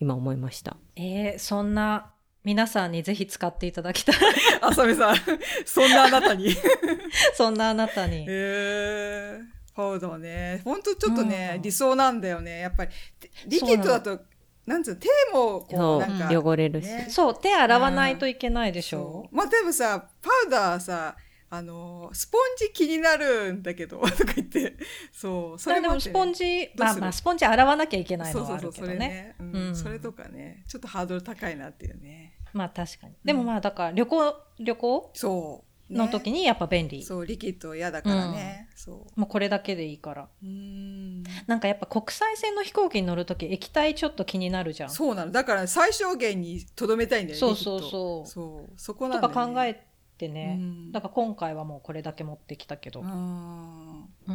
Speaker 2: 今思いました。
Speaker 4: えー、そんな皆さんにぜひ使っていただきたい。
Speaker 3: あさみさん、そんなあなたに？
Speaker 4: そんなあなたに。
Speaker 3: へーパウダーね。ほんとちょっとね、
Speaker 4: うん
Speaker 3: 理想なんだよね。やっぱり、てリキッドだと、なんつうの、手もこ、
Speaker 2: そうう、
Speaker 3: なんか、
Speaker 2: 汚れるし。
Speaker 3: ね
Speaker 4: そう、手洗わないといけないでしょ？
Speaker 3: そう。まあでもさ、パウダーさ、あの、スポンジ気になるんだけど、とか言って、そう、それ
Speaker 4: でもスポンジ、まあまあ、スポンジ洗わなきゃいけないのはあるけどね。
Speaker 3: それとかね、ちょっとハードル高いなっていうね。
Speaker 4: まあ確かに。でもまあ、だから旅行、旅行？
Speaker 3: そう。ね
Speaker 4: の時にやっぱ便利。
Speaker 3: そう、リキッド嫌だからね。そ
Speaker 4: もうこれだけでいいから。
Speaker 3: う。うん。
Speaker 4: なんかやっぱ国際線の飛行機に乗るとき液体ちょっと気になるじゃん。
Speaker 3: そうなの。だから最小限にとどめたいんだよね。
Speaker 4: そうそうそう
Speaker 3: そう。そこなん
Speaker 4: と
Speaker 3: だよ、ね。
Speaker 4: か考えてね。
Speaker 3: うん
Speaker 4: だから今回はもうこれだけ持ってきたけど。
Speaker 3: あー
Speaker 4: うん。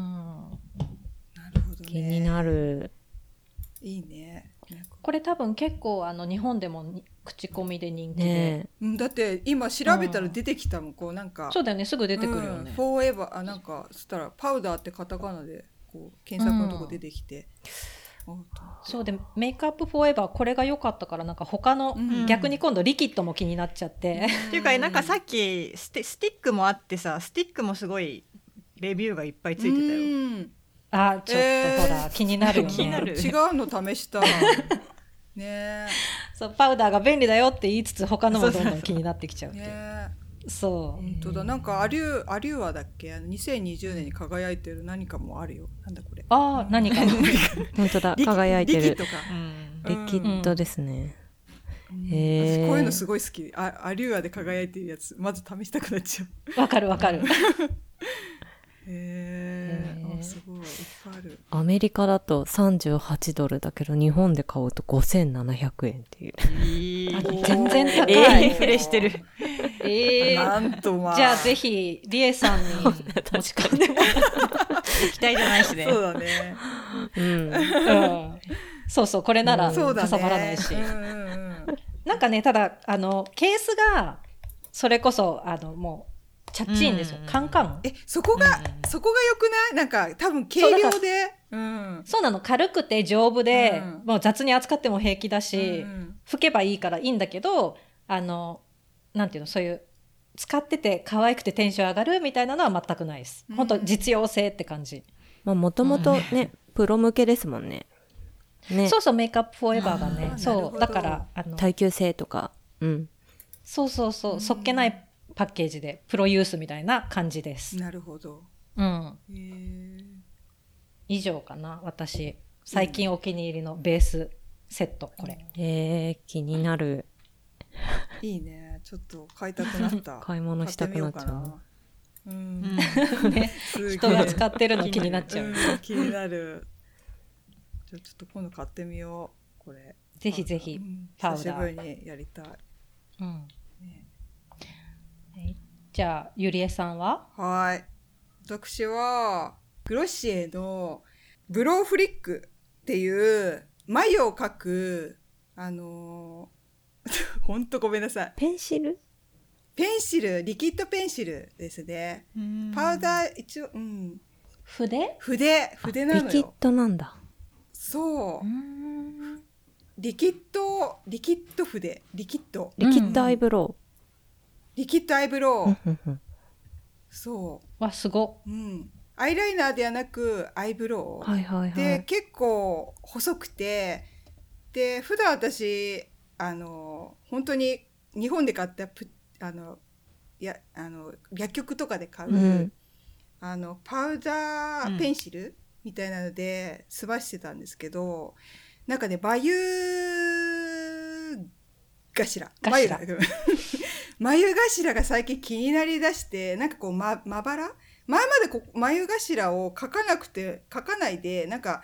Speaker 3: なるほどね。
Speaker 2: 気になる。
Speaker 3: いいね。
Speaker 4: これ多分結構あの日本でもに口コミで人気で。
Speaker 2: ね
Speaker 3: うんだって今調べたら出てきたもん、こうなんか。
Speaker 4: そうだよね、すぐ出てくるよね。
Speaker 3: うんフォーエバー、あ、なんか、そしたら、パウダーってカタカナで、こう、検索のとこ出てきて。あと思って
Speaker 4: そうで、メイクアップフォーエバーこれが良かったから、なんか他の、
Speaker 3: うん
Speaker 4: 逆に今度リキッドも気になっちゃって。
Speaker 1: っていうかなんかさっきステスティックもあってさスティックもすごいレビューがいっぱいついてたよ。
Speaker 3: うん
Speaker 4: あ、ちょっ
Speaker 3: えー
Speaker 4: とほら、気になるよね。
Speaker 1: 気になる
Speaker 3: 違うの試した。ね
Speaker 4: そう、パウダーが便利だよって言いつつ、他のもどんどん気になってきちゃうっ
Speaker 3: え。
Speaker 4: ていう。
Speaker 3: ね
Speaker 4: そう。
Speaker 3: 本当だ。なんか、アリュー、アリューアだっけ？あの ?2020 年に輝いてる何かもあるよ。なんだこれ。
Speaker 4: ああ、何かな。
Speaker 2: 本当だ、輝いてる
Speaker 3: リキッド。か。
Speaker 1: うん
Speaker 2: リキッドですね。
Speaker 3: うん
Speaker 2: へー
Speaker 3: 私こういうのすごい好き。あアリューアで輝いてるやつ、まず試したくなっちゃう。
Speaker 4: わかるわかる。
Speaker 3: へえあすごい。いっぱいある。
Speaker 2: アメリカだと38ドルだけど、日本で買うと5700円っていう。
Speaker 4: 全然高い。
Speaker 1: えーインフレしてる。
Speaker 4: ええ
Speaker 3: なんとまあ。
Speaker 4: じゃあぜひ、リエさんに持ち込んでも
Speaker 1: 期待じゃないしね。
Speaker 3: そうだね。
Speaker 2: うん。
Speaker 4: うんそうそう、これなら。かさばらないし。
Speaker 3: うんうんうん。
Speaker 4: なんかね、ただ、あの、ケースが、それこそ、あの、もう、チャッチーンですよ
Speaker 1: うん。
Speaker 4: カンカン。
Speaker 3: え、そこが、
Speaker 1: うん
Speaker 3: そこが良くない？なんか、多分軽量で。うん。
Speaker 4: そうなの、軽くて丈夫で、
Speaker 3: うん
Speaker 4: もう雑に扱っても平気だし、
Speaker 3: うん
Speaker 4: 拭けばいいからいいんだけど、あの、なんていうの、そういう、使ってて可愛くてテンション上がるみたいなのは全くないです。
Speaker 3: うん
Speaker 4: 本当実用性って感じ。
Speaker 2: まあ、もともとね、プロ向けですもんね。ね。
Speaker 4: そうそう、メイクアップフォーエバーがね。そう。だから、あの、
Speaker 2: 耐久性とか。うん。
Speaker 4: そうそうそう、そっけないパッケージで、プロユースみたいな感じです。
Speaker 3: なるほど。
Speaker 4: うん。以上かな、私。最近お気に入りのベースセット、これ。
Speaker 2: えー、気になる。
Speaker 3: いいね。ちょっと買いたくなった。
Speaker 2: 買い物したくなっちゃう
Speaker 3: 買ってみようかな。うん。
Speaker 4: ね、人が使ってるの気になっちゃう。
Speaker 3: ん気になる。じゃあちょっと今度買ってみよう。これ。
Speaker 4: ぜひぜひ
Speaker 3: うん
Speaker 4: パウダー
Speaker 3: 久しぶりにやりたい。
Speaker 4: うん
Speaker 3: ね
Speaker 4: はいじゃあ、ゆりえさんは？
Speaker 3: はい。私は、グロッシエのブローフリックっていう眉を描く、あのーほんとごめんなさい。
Speaker 2: ペンシル？
Speaker 3: ペンシル、リキッドペンシルですね。パウダー、一応、うん。
Speaker 4: 筆？
Speaker 3: 筆、筆な
Speaker 2: リキッ
Speaker 3: のよ。
Speaker 2: ドなんだ。
Speaker 3: そう
Speaker 4: う。ん。
Speaker 3: リキッド、リキッド筆、リキッド、
Speaker 2: リキッドアイブロ
Speaker 3: リキッドアイブロ
Speaker 2: ウ。
Speaker 3: ウ。
Speaker 2: うんうん
Speaker 3: そ
Speaker 4: わ、すご。
Speaker 3: う。うん。アイライナーではなく、アイブロウ。
Speaker 2: はいはいは
Speaker 3: で、
Speaker 2: い。
Speaker 3: 結構細くて、で、普段私、あの、本当に日本で買ったプ、あの、いや、あの、薬局とかで買う、
Speaker 2: うん。
Speaker 3: あの、パウダーペンシル、みたいなので、済ましてたんですけど、なんかね、バユ頭。
Speaker 4: 頭。
Speaker 3: 眉 眉頭が最近気になりだして、なんかこう、ま、まばら？前までこう眉頭を描かなくて、描かないで、なんか、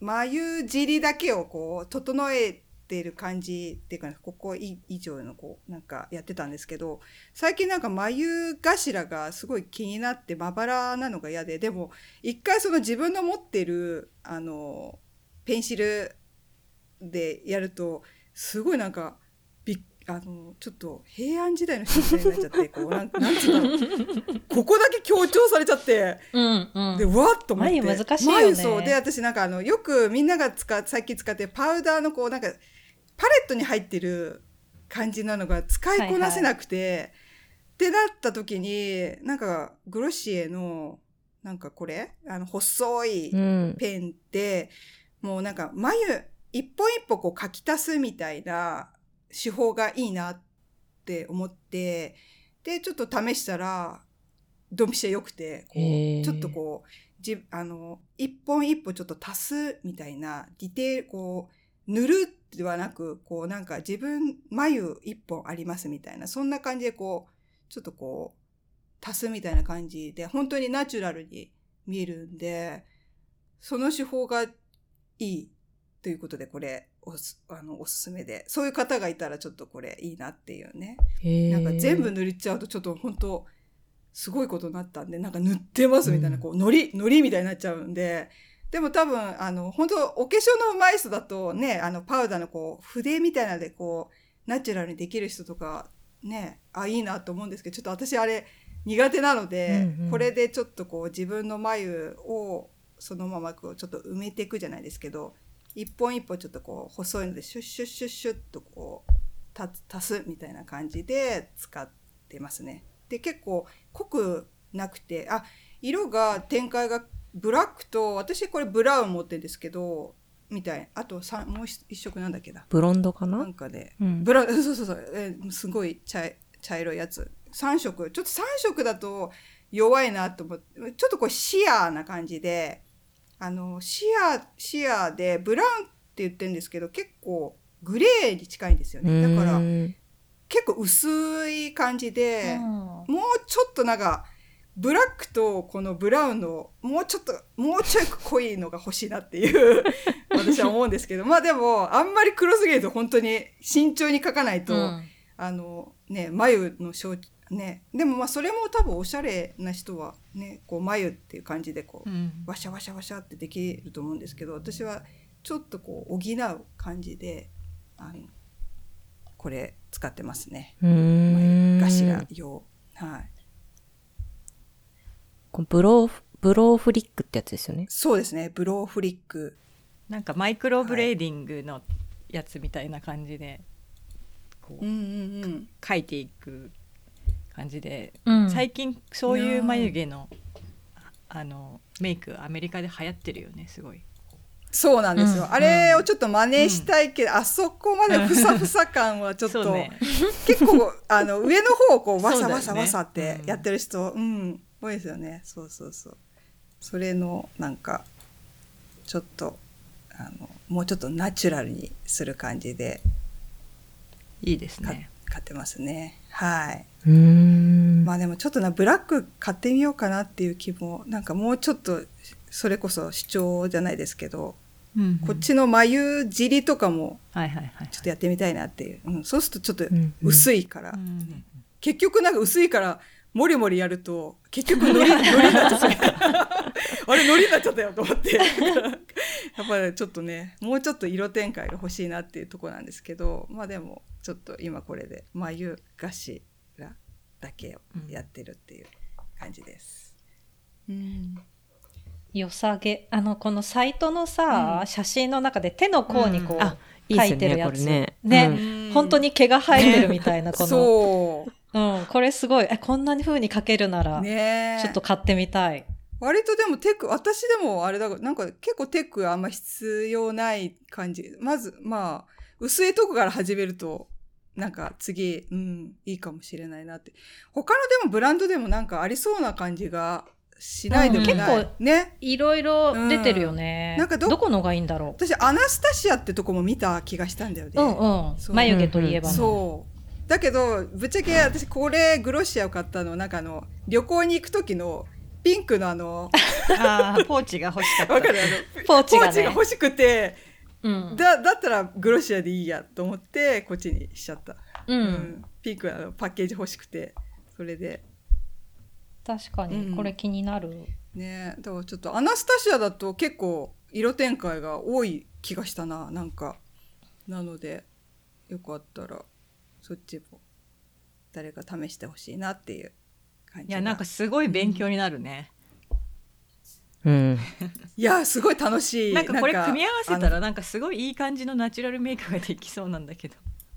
Speaker 3: 眉尻だけをこう、整えてる感じっていうか、ここい以上のこう、なんかやってたんですけど、最近なんか眉頭がすごい気になってまばらなのが嫌で、でも、一回その自分の持ってる、あの、ペンシルでやると、すごいなんか、あの、ちょっと平安時代の人みたいになっちゃって、こう、なんなんつうんだろう。ここだけ強調されちゃって、
Speaker 4: うんうん
Speaker 3: で、わっと思って。
Speaker 4: 眉難しいよね
Speaker 3: 眉そう。で、私なんかあの、よくみんなが使っ、最近使ってるパウダーのこう、なんか、パレットに入ってる感じなのが使いこなせなくて、ってなった時に、なんか、グロシエの、なんかこれあの、細い
Speaker 2: うん。
Speaker 3: ペンって、もうなんか眉、一本一本こう書き足すみたいな手法がいいなって思って、で、ちょっと試したら、ドンピシャ良くて、こう、ちょっとこう、じ、あの、一本一本ちょっと足すみたいな、ディテール、こう、塗るではなく、こうなんか自分、眉一本ありますみたいな、そんな感じでこう、ちょっとこう、足すみたいな感じで、本当にナチュラルに見えるんで、その手法がいいということで、これ、おす、あの、おすすめで。そういう方がいたらちょっとこれいいなっていうね。な
Speaker 2: なん
Speaker 3: か全部塗っちゃうとちょっと本当すごいことになったんで、なんか塗ってますみたいな、
Speaker 2: うん
Speaker 3: こう、のり、のりみたいになっちゃうんで、でも多分、あの、本当お化粧の上手い人だとね、あの、パウダーのこう、筆みたいなのでこう、ナチュラルにできる人とか、ね、あ、いいなと思うんですけど、ちょっと私あれ苦手なので、
Speaker 2: うんうん
Speaker 3: これでちょっとこう、自分の眉をそのままこう、ちょっと埋めていくじゃないですけど、一本一本ちょっとこう、細いので、シュッシュッシュッシュッとこう、た足すみたいな感じで使ってますね。で結構濃くなくてあ色が展開がブラックと私これブラウン持ってるんですけどみたい。あとさもう一一色なんだっけな
Speaker 2: ブロンドか
Speaker 3: な？
Speaker 2: なん
Speaker 3: かで、
Speaker 2: うん。
Speaker 3: ブラウン そうそうそう、えーすごい茶い茶色いやつ。3色。ちょっと3色だと弱いなと思って。ちょっとこうシアーな感じであのシアーシアーでブラウンって言ってるんですけど結構グレーに近いんですよね。だから
Speaker 2: うん
Speaker 3: 結構薄い感じで、
Speaker 4: うん。
Speaker 3: もうちょっとなんかブラックとこのブラウンのもうちょっともうちょい濃いのが欲しいなっていう 私は思うんですけどまあでもあんまり黒すぎると本当に慎重に描かないと、
Speaker 4: うん
Speaker 3: あのね眉の象ねでもまあそれも多分おしゃれな人はねこう眉っていう感じでこう、
Speaker 1: うん
Speaker 3: ワシャワシャワシャってできると思うんですけど私はちょっとこう補う感じであのこれ使ってますね。
Speaker 2: うーん
Speaker 3: 頭用。はい。
Speaker 2: ブローフ、ブローフリックってやつですよね。
Speaker 3: そうですね。ブローフリック。
Speaker 1: なんかマイクロブレーディングのやつみたいな感じでこう
Speaker 3: うんうんうん。
Speaker 1: 描いていく感じで、
Speaker 4: うん
Speaker 1: 最近そういう眉毛のああのメイクアメリカで流行ってるよねすごい。
Speaker 3: そうなんですよ。
Speaker 4: うん
Speaker 3: あれをちょっと真似したいけど、あそこまでふさふさ感はちょっと、
Speaker 1: ね
Speaker 3: 結構、あの、上の方をこう、わさわさわさってやってる人、うん、多いですよね。そうそうそう。それの、なんか、ちょっと、あの、もうちょっとナチュラルにする感じで、
Speaker 1: いいです
Speaker 3: か
Speaker 1: ね。
Speaker 3: 買ってますね。はい。
Speaker 2: うーん。
Speaker 3: まあでもちょっとな、ブラック買ってみようかなっていう気も、なんかもうちょっと、それこそ主張じゃないですけど、
Speaker 1: うん
Speaker 3: こっちの眉尻とかも。ちょっとやってみたいなっていう。うん、そうするとちょっと
Speaker 2: うんうん
Speaker 3: 薄いから、
Speaker 1: うん
Speaker 3: 結局なんか薄いから、もりもりやると、結局ノリ、ノリになっちゃった。あれ、ノリになっちゃったよと思って。やっぱりちょっとね、もうちょっと色展開が欲しいなっていうところなんですけど、まあでも、ちょっと今これで眉頭だけをやってるっていう感じです。うん。
Speaker 4: 良さげ。あの、このサイトのさ、
Speaker 3: うん
Speaker 4: 写真の中で手の甲にこう、
Speaker 1: うん
Speaker 2: あ、いい
Speaker 4: 書いてるやつ。
Speaker 2: これね。
Speaker 4: ね
Speaker 3: うん
Speaker 4: 本当に毛が生えてるみたいな、この。
Speaker 3: そう。
Speaker 4: うん、これすごい。え、こんなに風に描けるなら、
Speaker 3: ねえ
Speaker 4: ちょっと買ってみたい。
Speaker 3: 割とでもテック、私でもあれだから、なんか結構テックあんま必要ない感じ。まず、まあ、薄いとこから始めると、なんか次、うん、いいかもしれないなって。他のでもブランドでもなんかありそうな感じがしないでもない、
Speaker 4: うん結構
Speaker 3: ね
Speaker 4: いろいろ出てるよね。
Speaker 3: うんなんかど
Speaker 4: どこのがいいんだろ
Speaker 3: 私アナスタシアってとこも見た気がしたんだよね、
Speaker 4: う。うんうん。
Speaker 3: そう
Speaker 4: 眉毛といえばの。
Speaker 3: そうだけどぶっちゃけ私これグロッシアを買ったのなんかあの旅行に行く時のピンクのあの
Speaker 1: あーポーチが欲しかった
Speaker 3: わかるあの
Speaker 4: ポーチがね。
Speaker 3: 欲しくて
Speaker 4: うん。
Speaker 3: だだったらグロシアでいいやと思ってこっちにしちゃった、
Speaker 4: う。
Speaker 3: うんピンクのパッケージ欲しくてそれで
Speaker 4: 確かに、
Speaker 3: うん
Speaker 4: これ気になる。
Speaker 3: ねだからちょっとアナスタシアだと結構色展開が多い気がしたななんかなのでよかったらそっちも誰か試してほしいなっていう感じ
Speaker 1: いやなんかすごい勉強になるね、
Speaker 2: うん。
Speaker 3: いやすごい楽しい。
Speaker 1: なんかこれ組み合わせたらなんかすごいいい感じのナチュラルメイクができそうなんだけど。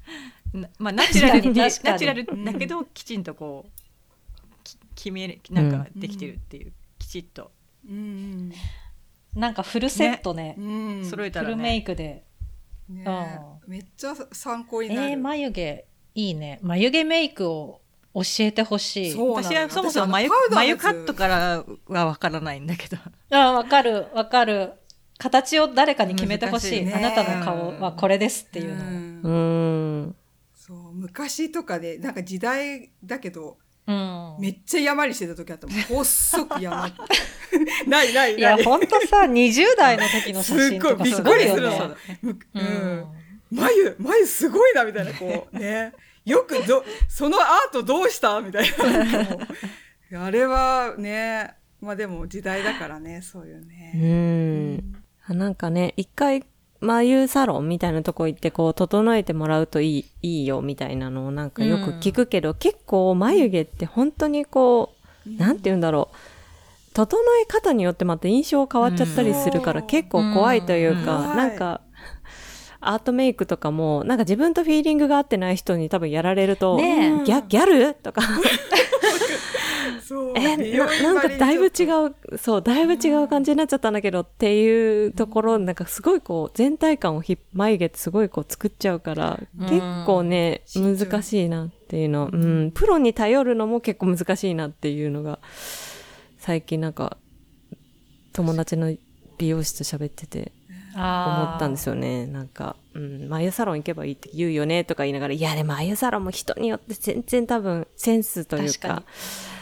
Speaker 1: なまあナチュラルナチュラルだけどきちんとこうき決めるなんかできてるっていう、きちっと。
Speaker 3: うん
Speaker 4: なんかフルセットね。
Speaker 3: うん。
Speaker 4: フル
Speaker 1: 揃えたらね。
Speaker 4: メイクで。
Speaker 3: ね。
Speaker 4: う
Speaker 3: めっちゃ参考
Speaker 4: え
Speaker 3: になる、
Speaker 4: ー、眉毛いいね。眉毛メイクを教えてほしい。
Speaker 1: 私はそもそも眉眉カットからはわからないんだけど。
Speaker 4: あわかる。わかる。形を誰かに決めてほしい。
Speaker 3: 難しいね。
Speaker 4: あなたの顔はこれですっていうの
Speaker 2: うん。
Speaker 3: そう。昔とかでなんか時代だけど
Speaker 4: うん。
Speaker 3: めっちゃ山にしてた時あったもん。細く山って。ないない
Speaker 4: い。や、
Speaker 3: ない
Speaker 4: ほんとさ、20代の時の写真とか
Speaker 3: すごいびっくりするの
Speaker 4: ごいよね。
Speaker 3: む
Speaker 4: う
Speaker 3: うんん、眉眉すごいなみたいなこうねよくどそのアートどうした？みたいな。あれはねまあでも時代だからねそういう
Speaker 2: う
Speaker 3: ね、
Speaker 2: ん。あなんかね、一回、眉サロンみたいなとこ行って、こう、整えてもらうといい、いいよ、みたいなのをなんかよく聞くけど、結構眉毛って本当にこう、なんて言うんだろう。整え方によってまた印象変わっちゃったりするから、
Speaker 3: うん。
Speaker 2: 結構怖いという
Speaker 3: うん。
Speaker 2: か、なんか、アートメイクとかも、なんか自分とフィーリングが合ってない人に多分やられると、
Speaker 4: ねえ。
Speaker 2: ギャギャル？とか、えななんかだいぶ違う、そう、だいぶ違う感じになっちゃったんだけどっていうところ、なんかすごいこう、全体感をひ眉毛ってすごいこう作っちゃうから、
Speaker 4: うん。
Speaker 2: 結構ね、難しいなっていうの、うん、プロに頼るのも結構難しいなっていうのが、最近なんか、友達の美容師と喋ってて思ったんです
Speaker 4: よ。
Speaker 2: よね。なんか、うん、眉サロン行けばいいって言うよねとか言いながら、いやでも眉サロンも人によって全然多分センスという
Speaker 4: 確か。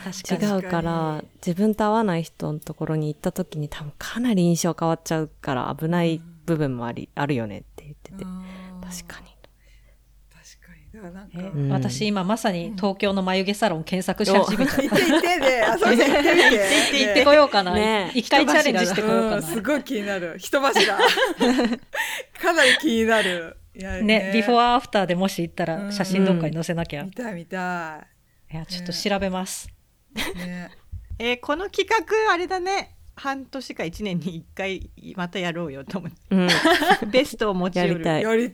Speaker 2: 違うから自分と合わない人のところに行った時に多分かなり印象変わっちゃうから危ない部分もあり、あるよねって言ってて確かに
Speaker 3: 確かにだからなんか
Speaker 4: え
Speaker 2: うん
Speaker 4: 私今まさに東京の眉毛サロン検索し始めちゃっ
Speaker 3: 行って行ってねあそうそう行ってみて
Speaker 4: た。行ってこようかな。
Speaker 2: ね
Speaker 4: 一回チャレンジしてこようか
Speaker 3: うん、す
Speaker 4: な。
Speaker 3: ごい気になる人柱かなり気になる
Speaker 4: ね、ビフォーアフターでもし行った
Speaker 3: うん
Speaker 4: ら写真どっかに載せなきゃ。い
Speaker 3: 見たい見た
Speaker 4: や、ちょっと調べます。
Speaker 3: いね
Speaker 1: えーこの企画あれだね半年か1年に1回またやろうよと思って
Speaker 2: うん
Speaker 1: ベストを持ち寄る
Speaker 2: やりたい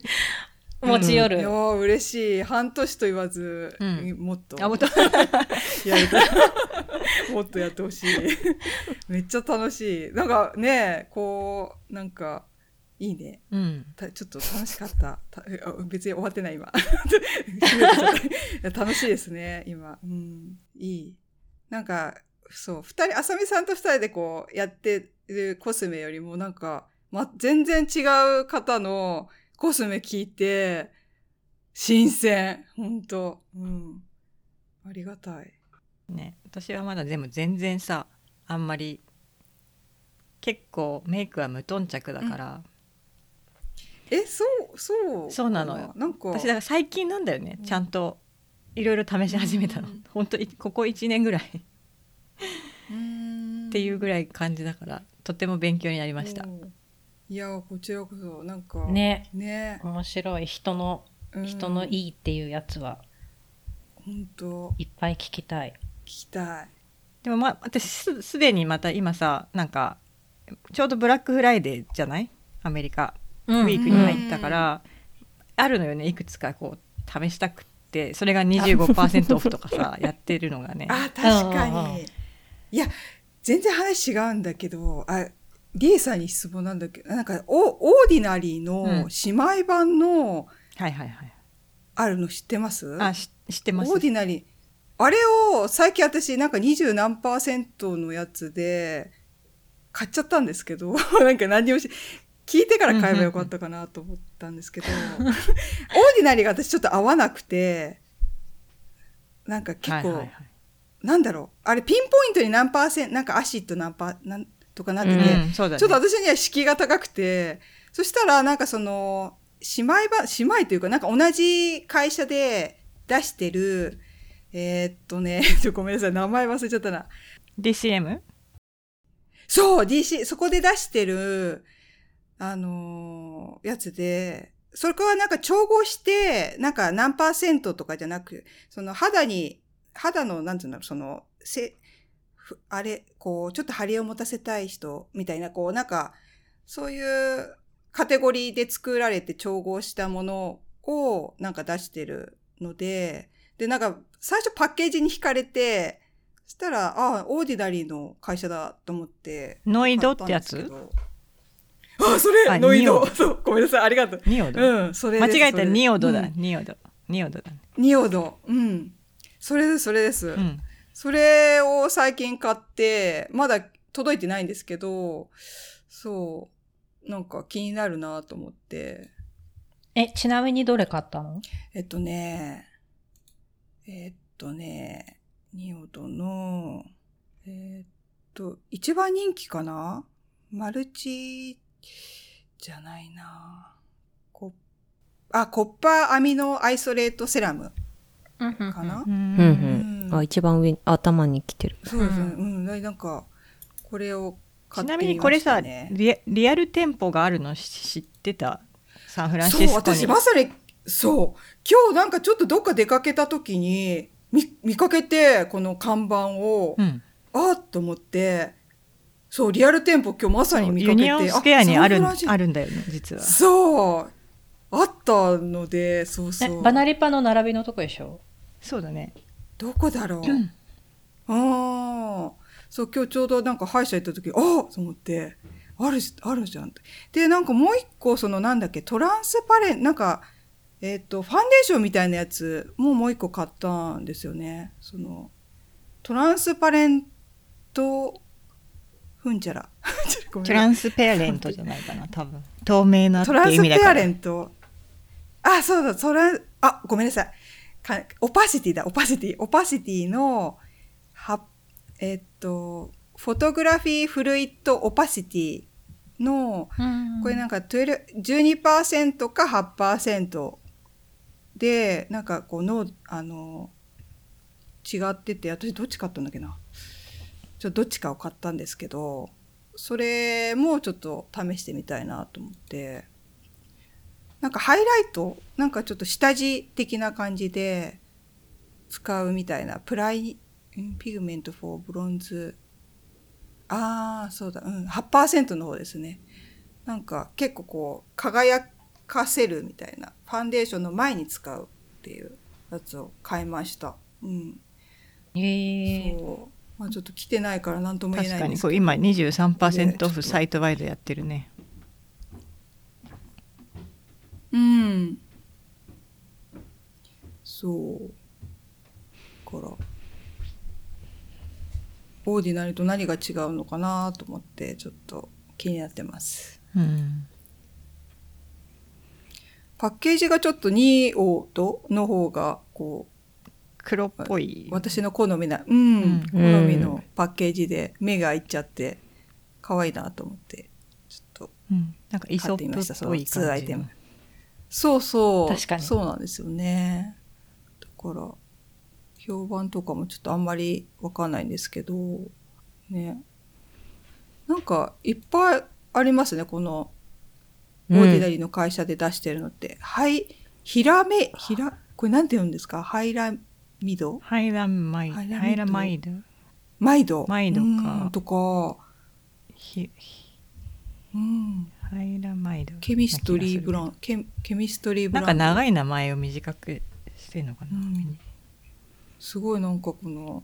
Speaker 4: 持ち寄る。
Speaker 3: いやー嬉しい。半年と言わず、
Speaker 1: うん。
Speaker 3: もっと。
Speaker 1: あもっと。
Speaker 3: もっとやってほしい。めっちゃ楽しい。なんかねこうなんかいいね。
Speaker 1: うん。
Speaker 3: たちょっと楽しかった。別に終わってない今。楽しいですね今。うん。いい。なんかそう二人あさみさんと二人でこうやってるコスメよりもなんか、ま、全然違う方のコスメ聞いて新鮮。本当。うん。ありがたい。
Speaker 1: ね。私はまだでも全然さあんまり結構メイクは無頓着だから、
Speaker 3: えそうそう
Speaker 1: そうなのよ。
Speaker 3: なんか。
Speaker 1: 私だから最近なんだよね。ちゃんといろいろ試し始めたの、
Speaker 3: うん。
Speaker 1: 本当いここ1年ぐらい。っ
Speaker 3: って
Speaker 1: いうぐらい感じだからとても勉強になりました、
Speaker 3: いやこちらこそなんか
Speaker 4: ね。
Speaker 3: ね。
Speaker 4: 面白い。人の、人の
Speaker 3: い
Speaker 4: いいっていうやつは。
Speaker 3: 本当
Speaker 4: いっぱい聞きたい。
Speaker 3: 聞きたい。
Speaker 1: でもまあ私すすでにまた今さなんかちょうどブラックフライデーじゃない？アメリカ。
Speaker 4: ウ
Speaker 1: ウィークに入ったから、あるのよね。いくつかこう試したくって。それが25%オフとかさやってるのがね。
Speaker 3: あ確か
Speaker 4: うんうんうん。
Speaker 3: にいや全然話違うんだけどあリエさんに質問なんだけどなんかオ Ordinary の姉妹版の
Speaker 1: はいはいはい
Speaker 3: あるの知ってます、
Speaker 1: あし知ってます。
Speaker 3: Ordinary。あれを最近私なんか二十何パーセントのやつで買っちゃったんですけど、なんか何にもし、聞いてから買えばよかったかなと思ったんですけど、Ordinary が私ちょっと合わなくて、なんか結構、
Speaker 1: はいはいはい。
Speaker 3: なんだろう、あれピンポイントに何パーセント、なんかアシッド何パー、なんとかなってて、
Speaker 1: うんそうだね
Speaker 3: ちょっと私には敷居が高くて、そしたらなんかその、姉妹ば、姉妹というかなんか同じ会社で出してる、えーっとね、ちょごめんなさい、名前忘れちゃったな。
Speaker 1: DCM?
Speaker 3: そう、DC、そこで出してる、あのーやつで、それはなんか調合して、なんか何パーセントとかじゃなく、その肌に、肌の、なんていうんだろう、その、せ、ふあれ、こう、ちょっと張りを持たせたい人みたいな、こう、なんか、そういうカテゴリーで作られて調合したものをなんか出してるので、で、なんか、最初パッケージに惹かれて、そしたら、ああ、オーディナリーの会社だと思って。
Speaker 1: ノイドってやつ？
Speaker 3: 買ったんですけどあ、それ、
Speaker 1: あ
Speaker 3: ノイド。そう、ごめんなさい、ありがとう。
Speaker 1: ニオド、
Speaker 3: うん、それ
Speaker 1: 間違えたらニオドだ、
Speaker 3: うん
Speaker 1: ニオド。ニオドだね。
Speaker 3: ニオド。うん。それです、それです。
Speaker 1: うん。
Speaker 3: それを最近買って、まだ届いてないんですけど、そう、なんか気になるなと思って。
Speaker 4: え、ちなみにどれ買ったの？
Speaker 3: えっとね、えっとね、ニオドの、えっと、一番人気かな？マルチじゃないな。コあ、コッパーアミノアイソレートセラムかな、
Speaker 1: う
Speaker 2: うん
Speaker 1: ん。
Speaker 2: うん。あ、一番上に、頭に来てる。
Speaker 3: そうですね。うん、なんか、これを買
Speaker 1: ちな
Speaker 3: ってみました、ね。
Speaker 1: みにこれさリアリアル店舗があるの知ってた？サンフランシスコに
Speaker 3: そう、私まさに、そう、今日なんかちょっとどっか出かけた時に、見、見かけて、この看板を、
Speaker 1: うん、
Speaker 3: あっと思って、そう、リアル店舗今日まさに見
Speaker 1: ユ
Speaker 3: かけて。
Speaker 1: ニオンスクエアにあるあるんだよね実は
Speaker 3: そう。あったので、そう
Speaker 4: え
Speaker 3: そう。
Speaker 4: バナリパの並びのとこでしょ？
Speaker 1: そうだね
Speaker 3: どこだろう？ああ。そう、今日ちょうどなんか歯医者行った時、ああと思って、あるし、あるじゃんって。で、なんかもう一個、そのなんだっけ、トランスパレン、なんか、えっ、と、ファンデーションみたいなやつももう一個買ったんですよね。その、トランスパレント、ふんちゃら。
Speaker 1: トランスペアレントじゃないかな多分透明なって
Speaker 3: トラン
Speaker 1: いう
Speaker 3: スペア
Speaker 1: 意味だから
Speaker 3: レント。あ、そうだ、トラン、あ、ごめんなさい。かオパシティだ、オパシティ。オパシティの、は、えっと、フォトグラフィーフルイットオパシティの、これなんか12 12%か8%で、なんかこうの、あの、違ってて、私どっち買ったんだっけな？ちょっとどっちかを買ったんですけど、それもちょっと試してみたいなと思って、なんかハイライト、なんかちょっと下地的な感じで使うみたいな、プライ、ん pigment for bronze、ああ、そうだ、うん、8%の方ですね。なんか結構こう、輝かせるみたいな、ファンデーションの前に使うっていうやつを買いました。うん。
Speaker 4: ええ
Speaker 3: そう。まあちょっと着てないから何とも言え
Speaker 1: 確
Speaker 3: ないんですけど。
Speaker 1: かにこう今23%オフサイトワイドやってるね
Speaker 3: うん。そう。だから、オーディナリーと何が違うのかなと思って、ちょっと気になってます。
Speaker 1: うん
Speaker 3: パッケージがちょっとニオドの方が、こ
Speaker 1: 黒っぽい
Speaker 3: う、私の好みな、うん、
Speaker 1: うん
Speaker 3: 好みのパッケージで目がいっちゃって、可愛いなと思って、ちょっと
Speaker 1: うんなんかイソ
Speaker 3: 買ってみました、
Speaker 1: ップっぽい
Speaker 3: そのツーア
Speaker 1: 感じ
Speaker 3: イテム。そうそう。
Speaker 4: 確かに。
Speaker 3: そうなんですよね。だから、評判とかもちょっとあんまりわかんないんですけど、ね。なんか、いっぱいありますね、この、オーディナリーの会社で出してるのって。はい、ヒラメ、ヒラ、これなんて言うんですか？ハイラミド？
Speaker 1: ハイラマイド。
Speaker 3: ハイラ
Speaker 1: マイド。
Speaker 3: マイド。
Speaker 1: マイドか。
Speaker 3: うんとか、
Speaker 1: ひひ。
Speaker 3: うん。
Speaker 1: ハイラマイド
Speaker 3: ケミストリーブラ
Speaker 1: ン
Speaker 3: ン、ケケミストリーブランド。
Speaker 1: なんか長い名前を短くしてんのかな、
Speaker 3: うんすごいなんかこの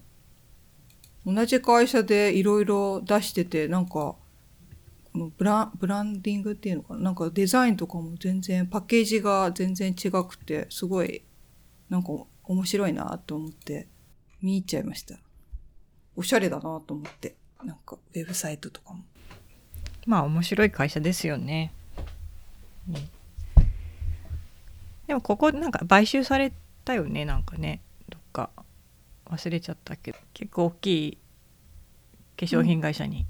Speaker 3: 同じ会社でいろいろ出しててなんかこのブランブランディングっていうのかななんかデザインとかも全然パッケージが全然違くてすごいなんか面白いなと思って見入っちゃいました。おしゃれだなと思って。なんか、ウェブサイトとかも。
Speaker 1: まあ面白い会社ですよね。うん。でもここなんか買収されたよねなんかね。どっか。忘れちゃったけど。結構大きい化粧品会社に。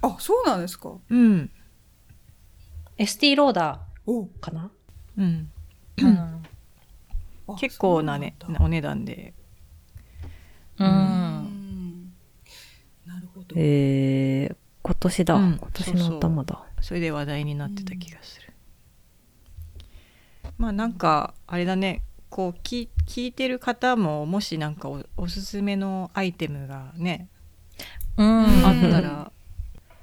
Speaker 3: あ、そうなんですか。
Speaker 1: うん、
Speaker 4: エスティローダ
Speaker 3: お。
Speaker 4: ーかな、
Speaker 1: うん、
Speaker 4: うん。
Speaker 3: あ
Speaker 1: 結構なねお値段で。
Speaker 4: う
Speaker 3: うんん。なるほど。
Speaker 2: えー、今年だ。
Speaker 1: うん。
Speaker 2: 今年の頭だ。
Speaker 1: それで話題になってた気がする。まあなんかあれだね。こう聞聞いてる方ももしなんかおおすすめのアイテムがね
Speaker 4: うん。
Speaker 1: あったら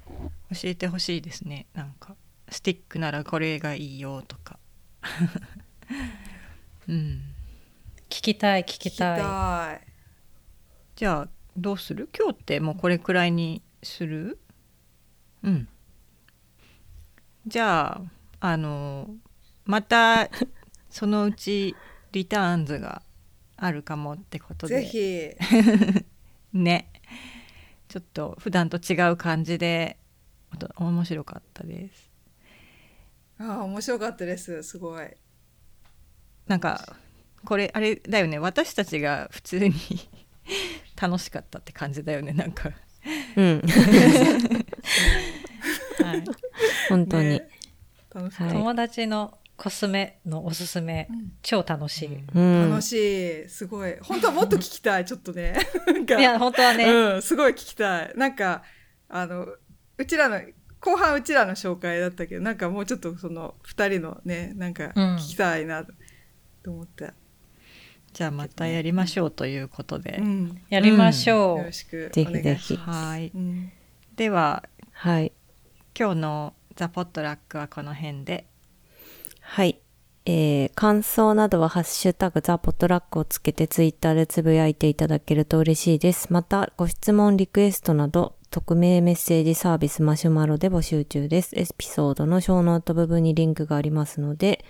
Speaker 1: 教えてほしいですね。なんかスティックならこれがいいよとか。うん。
Speaker 4: 聞きたい聞
Speaker 3: 聞き
Speaker 4: たい。
Speaker 1: じゃあどうする？今日ってもうこれくらいにする？うんじゃああのまたそのうちリターンズがあるかもってことで
Speaker 3: ぜひ。
Speaker 1: ねちょっと普段と違う感じであと面白かったです
Speaker 3: ああ、面白かったです。すごい。
Speaker 1: なんかこれあれだよね私たちが普通に 楽しかったって感じだよねなんか、
Speaker 2: うん。
Speaker 1: はい、
Speaker 2: 本当に。
Speaker 3: ね
Speaker 4: 友達のコスメのおすすめ、
Speaker 3: うん
Speaker 4: 超楽しい、
Speaker 2: う
Speaker 3: た。
Speaker 2: ん。
Speaker 3: 楽しい。すごい。本当はもっと聞きたい。ちょっとね。なんか
Speaker 4: いや本当はね、
Speaker 3: うん、すごい聞きたい。なんか、あの、うちらの、後半うちらの紹介だったけど、なんかもうちょっとその二人のね、なんか
Speaker 4: うん
Speaker 3: 聞きたいなと思った。
Speaker 1: じゃあまたやりましょうということで、
Speaker 3: うん。
Speaker 4: やりましょう、
Speaker 3: よろしく
Speaker 2: ぜ
Speaker 3: お願いします。
Speaker 2: ひぜひ。
Speaker 1: はい
Speaker 3: うん。
Speaker 1: では
Speaker 2: はい。
Speaker 1: 今日の「ザ・ポットラック」はこの辺で
Speaker 2: はい。えー、感想などはハッシュタグザポットラックをつけてツイッターでつぶやいていただけると嬉しいです。また、ご質問、リクエストなど、匿名メッセージサービスマシュマロで募集中です。エピソードのショーノート部分にリンクがありますので、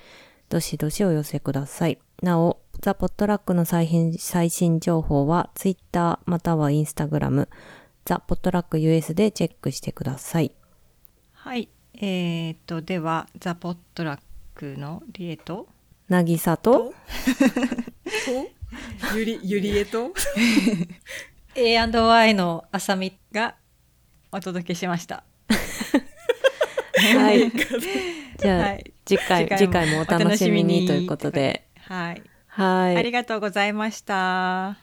Speaker 2: どしどしお寄せください。なお、ザ・ポットラックの最新最新情報は、ツイッターまたはインスタグラム、ザ・ポットラック US でチェックしてください。
Speaker 1: はい。えー、とでは「ザ・ポットラック」のリエと。
Speaker 2: なぎさと、
Speaker 3: と？ゆり、ゆりえと？
Speaker 4: A&Y のあさみ
Speaker 1: がお届けしました。
Speaker 2: はい。じゃあ、
Speaker 1: はい。
Speaker 2: 次回、次回もお楽しみにということで。
Speaker 1: はい、
Speaker 2: はい。
Speaker 1: ありがとうございました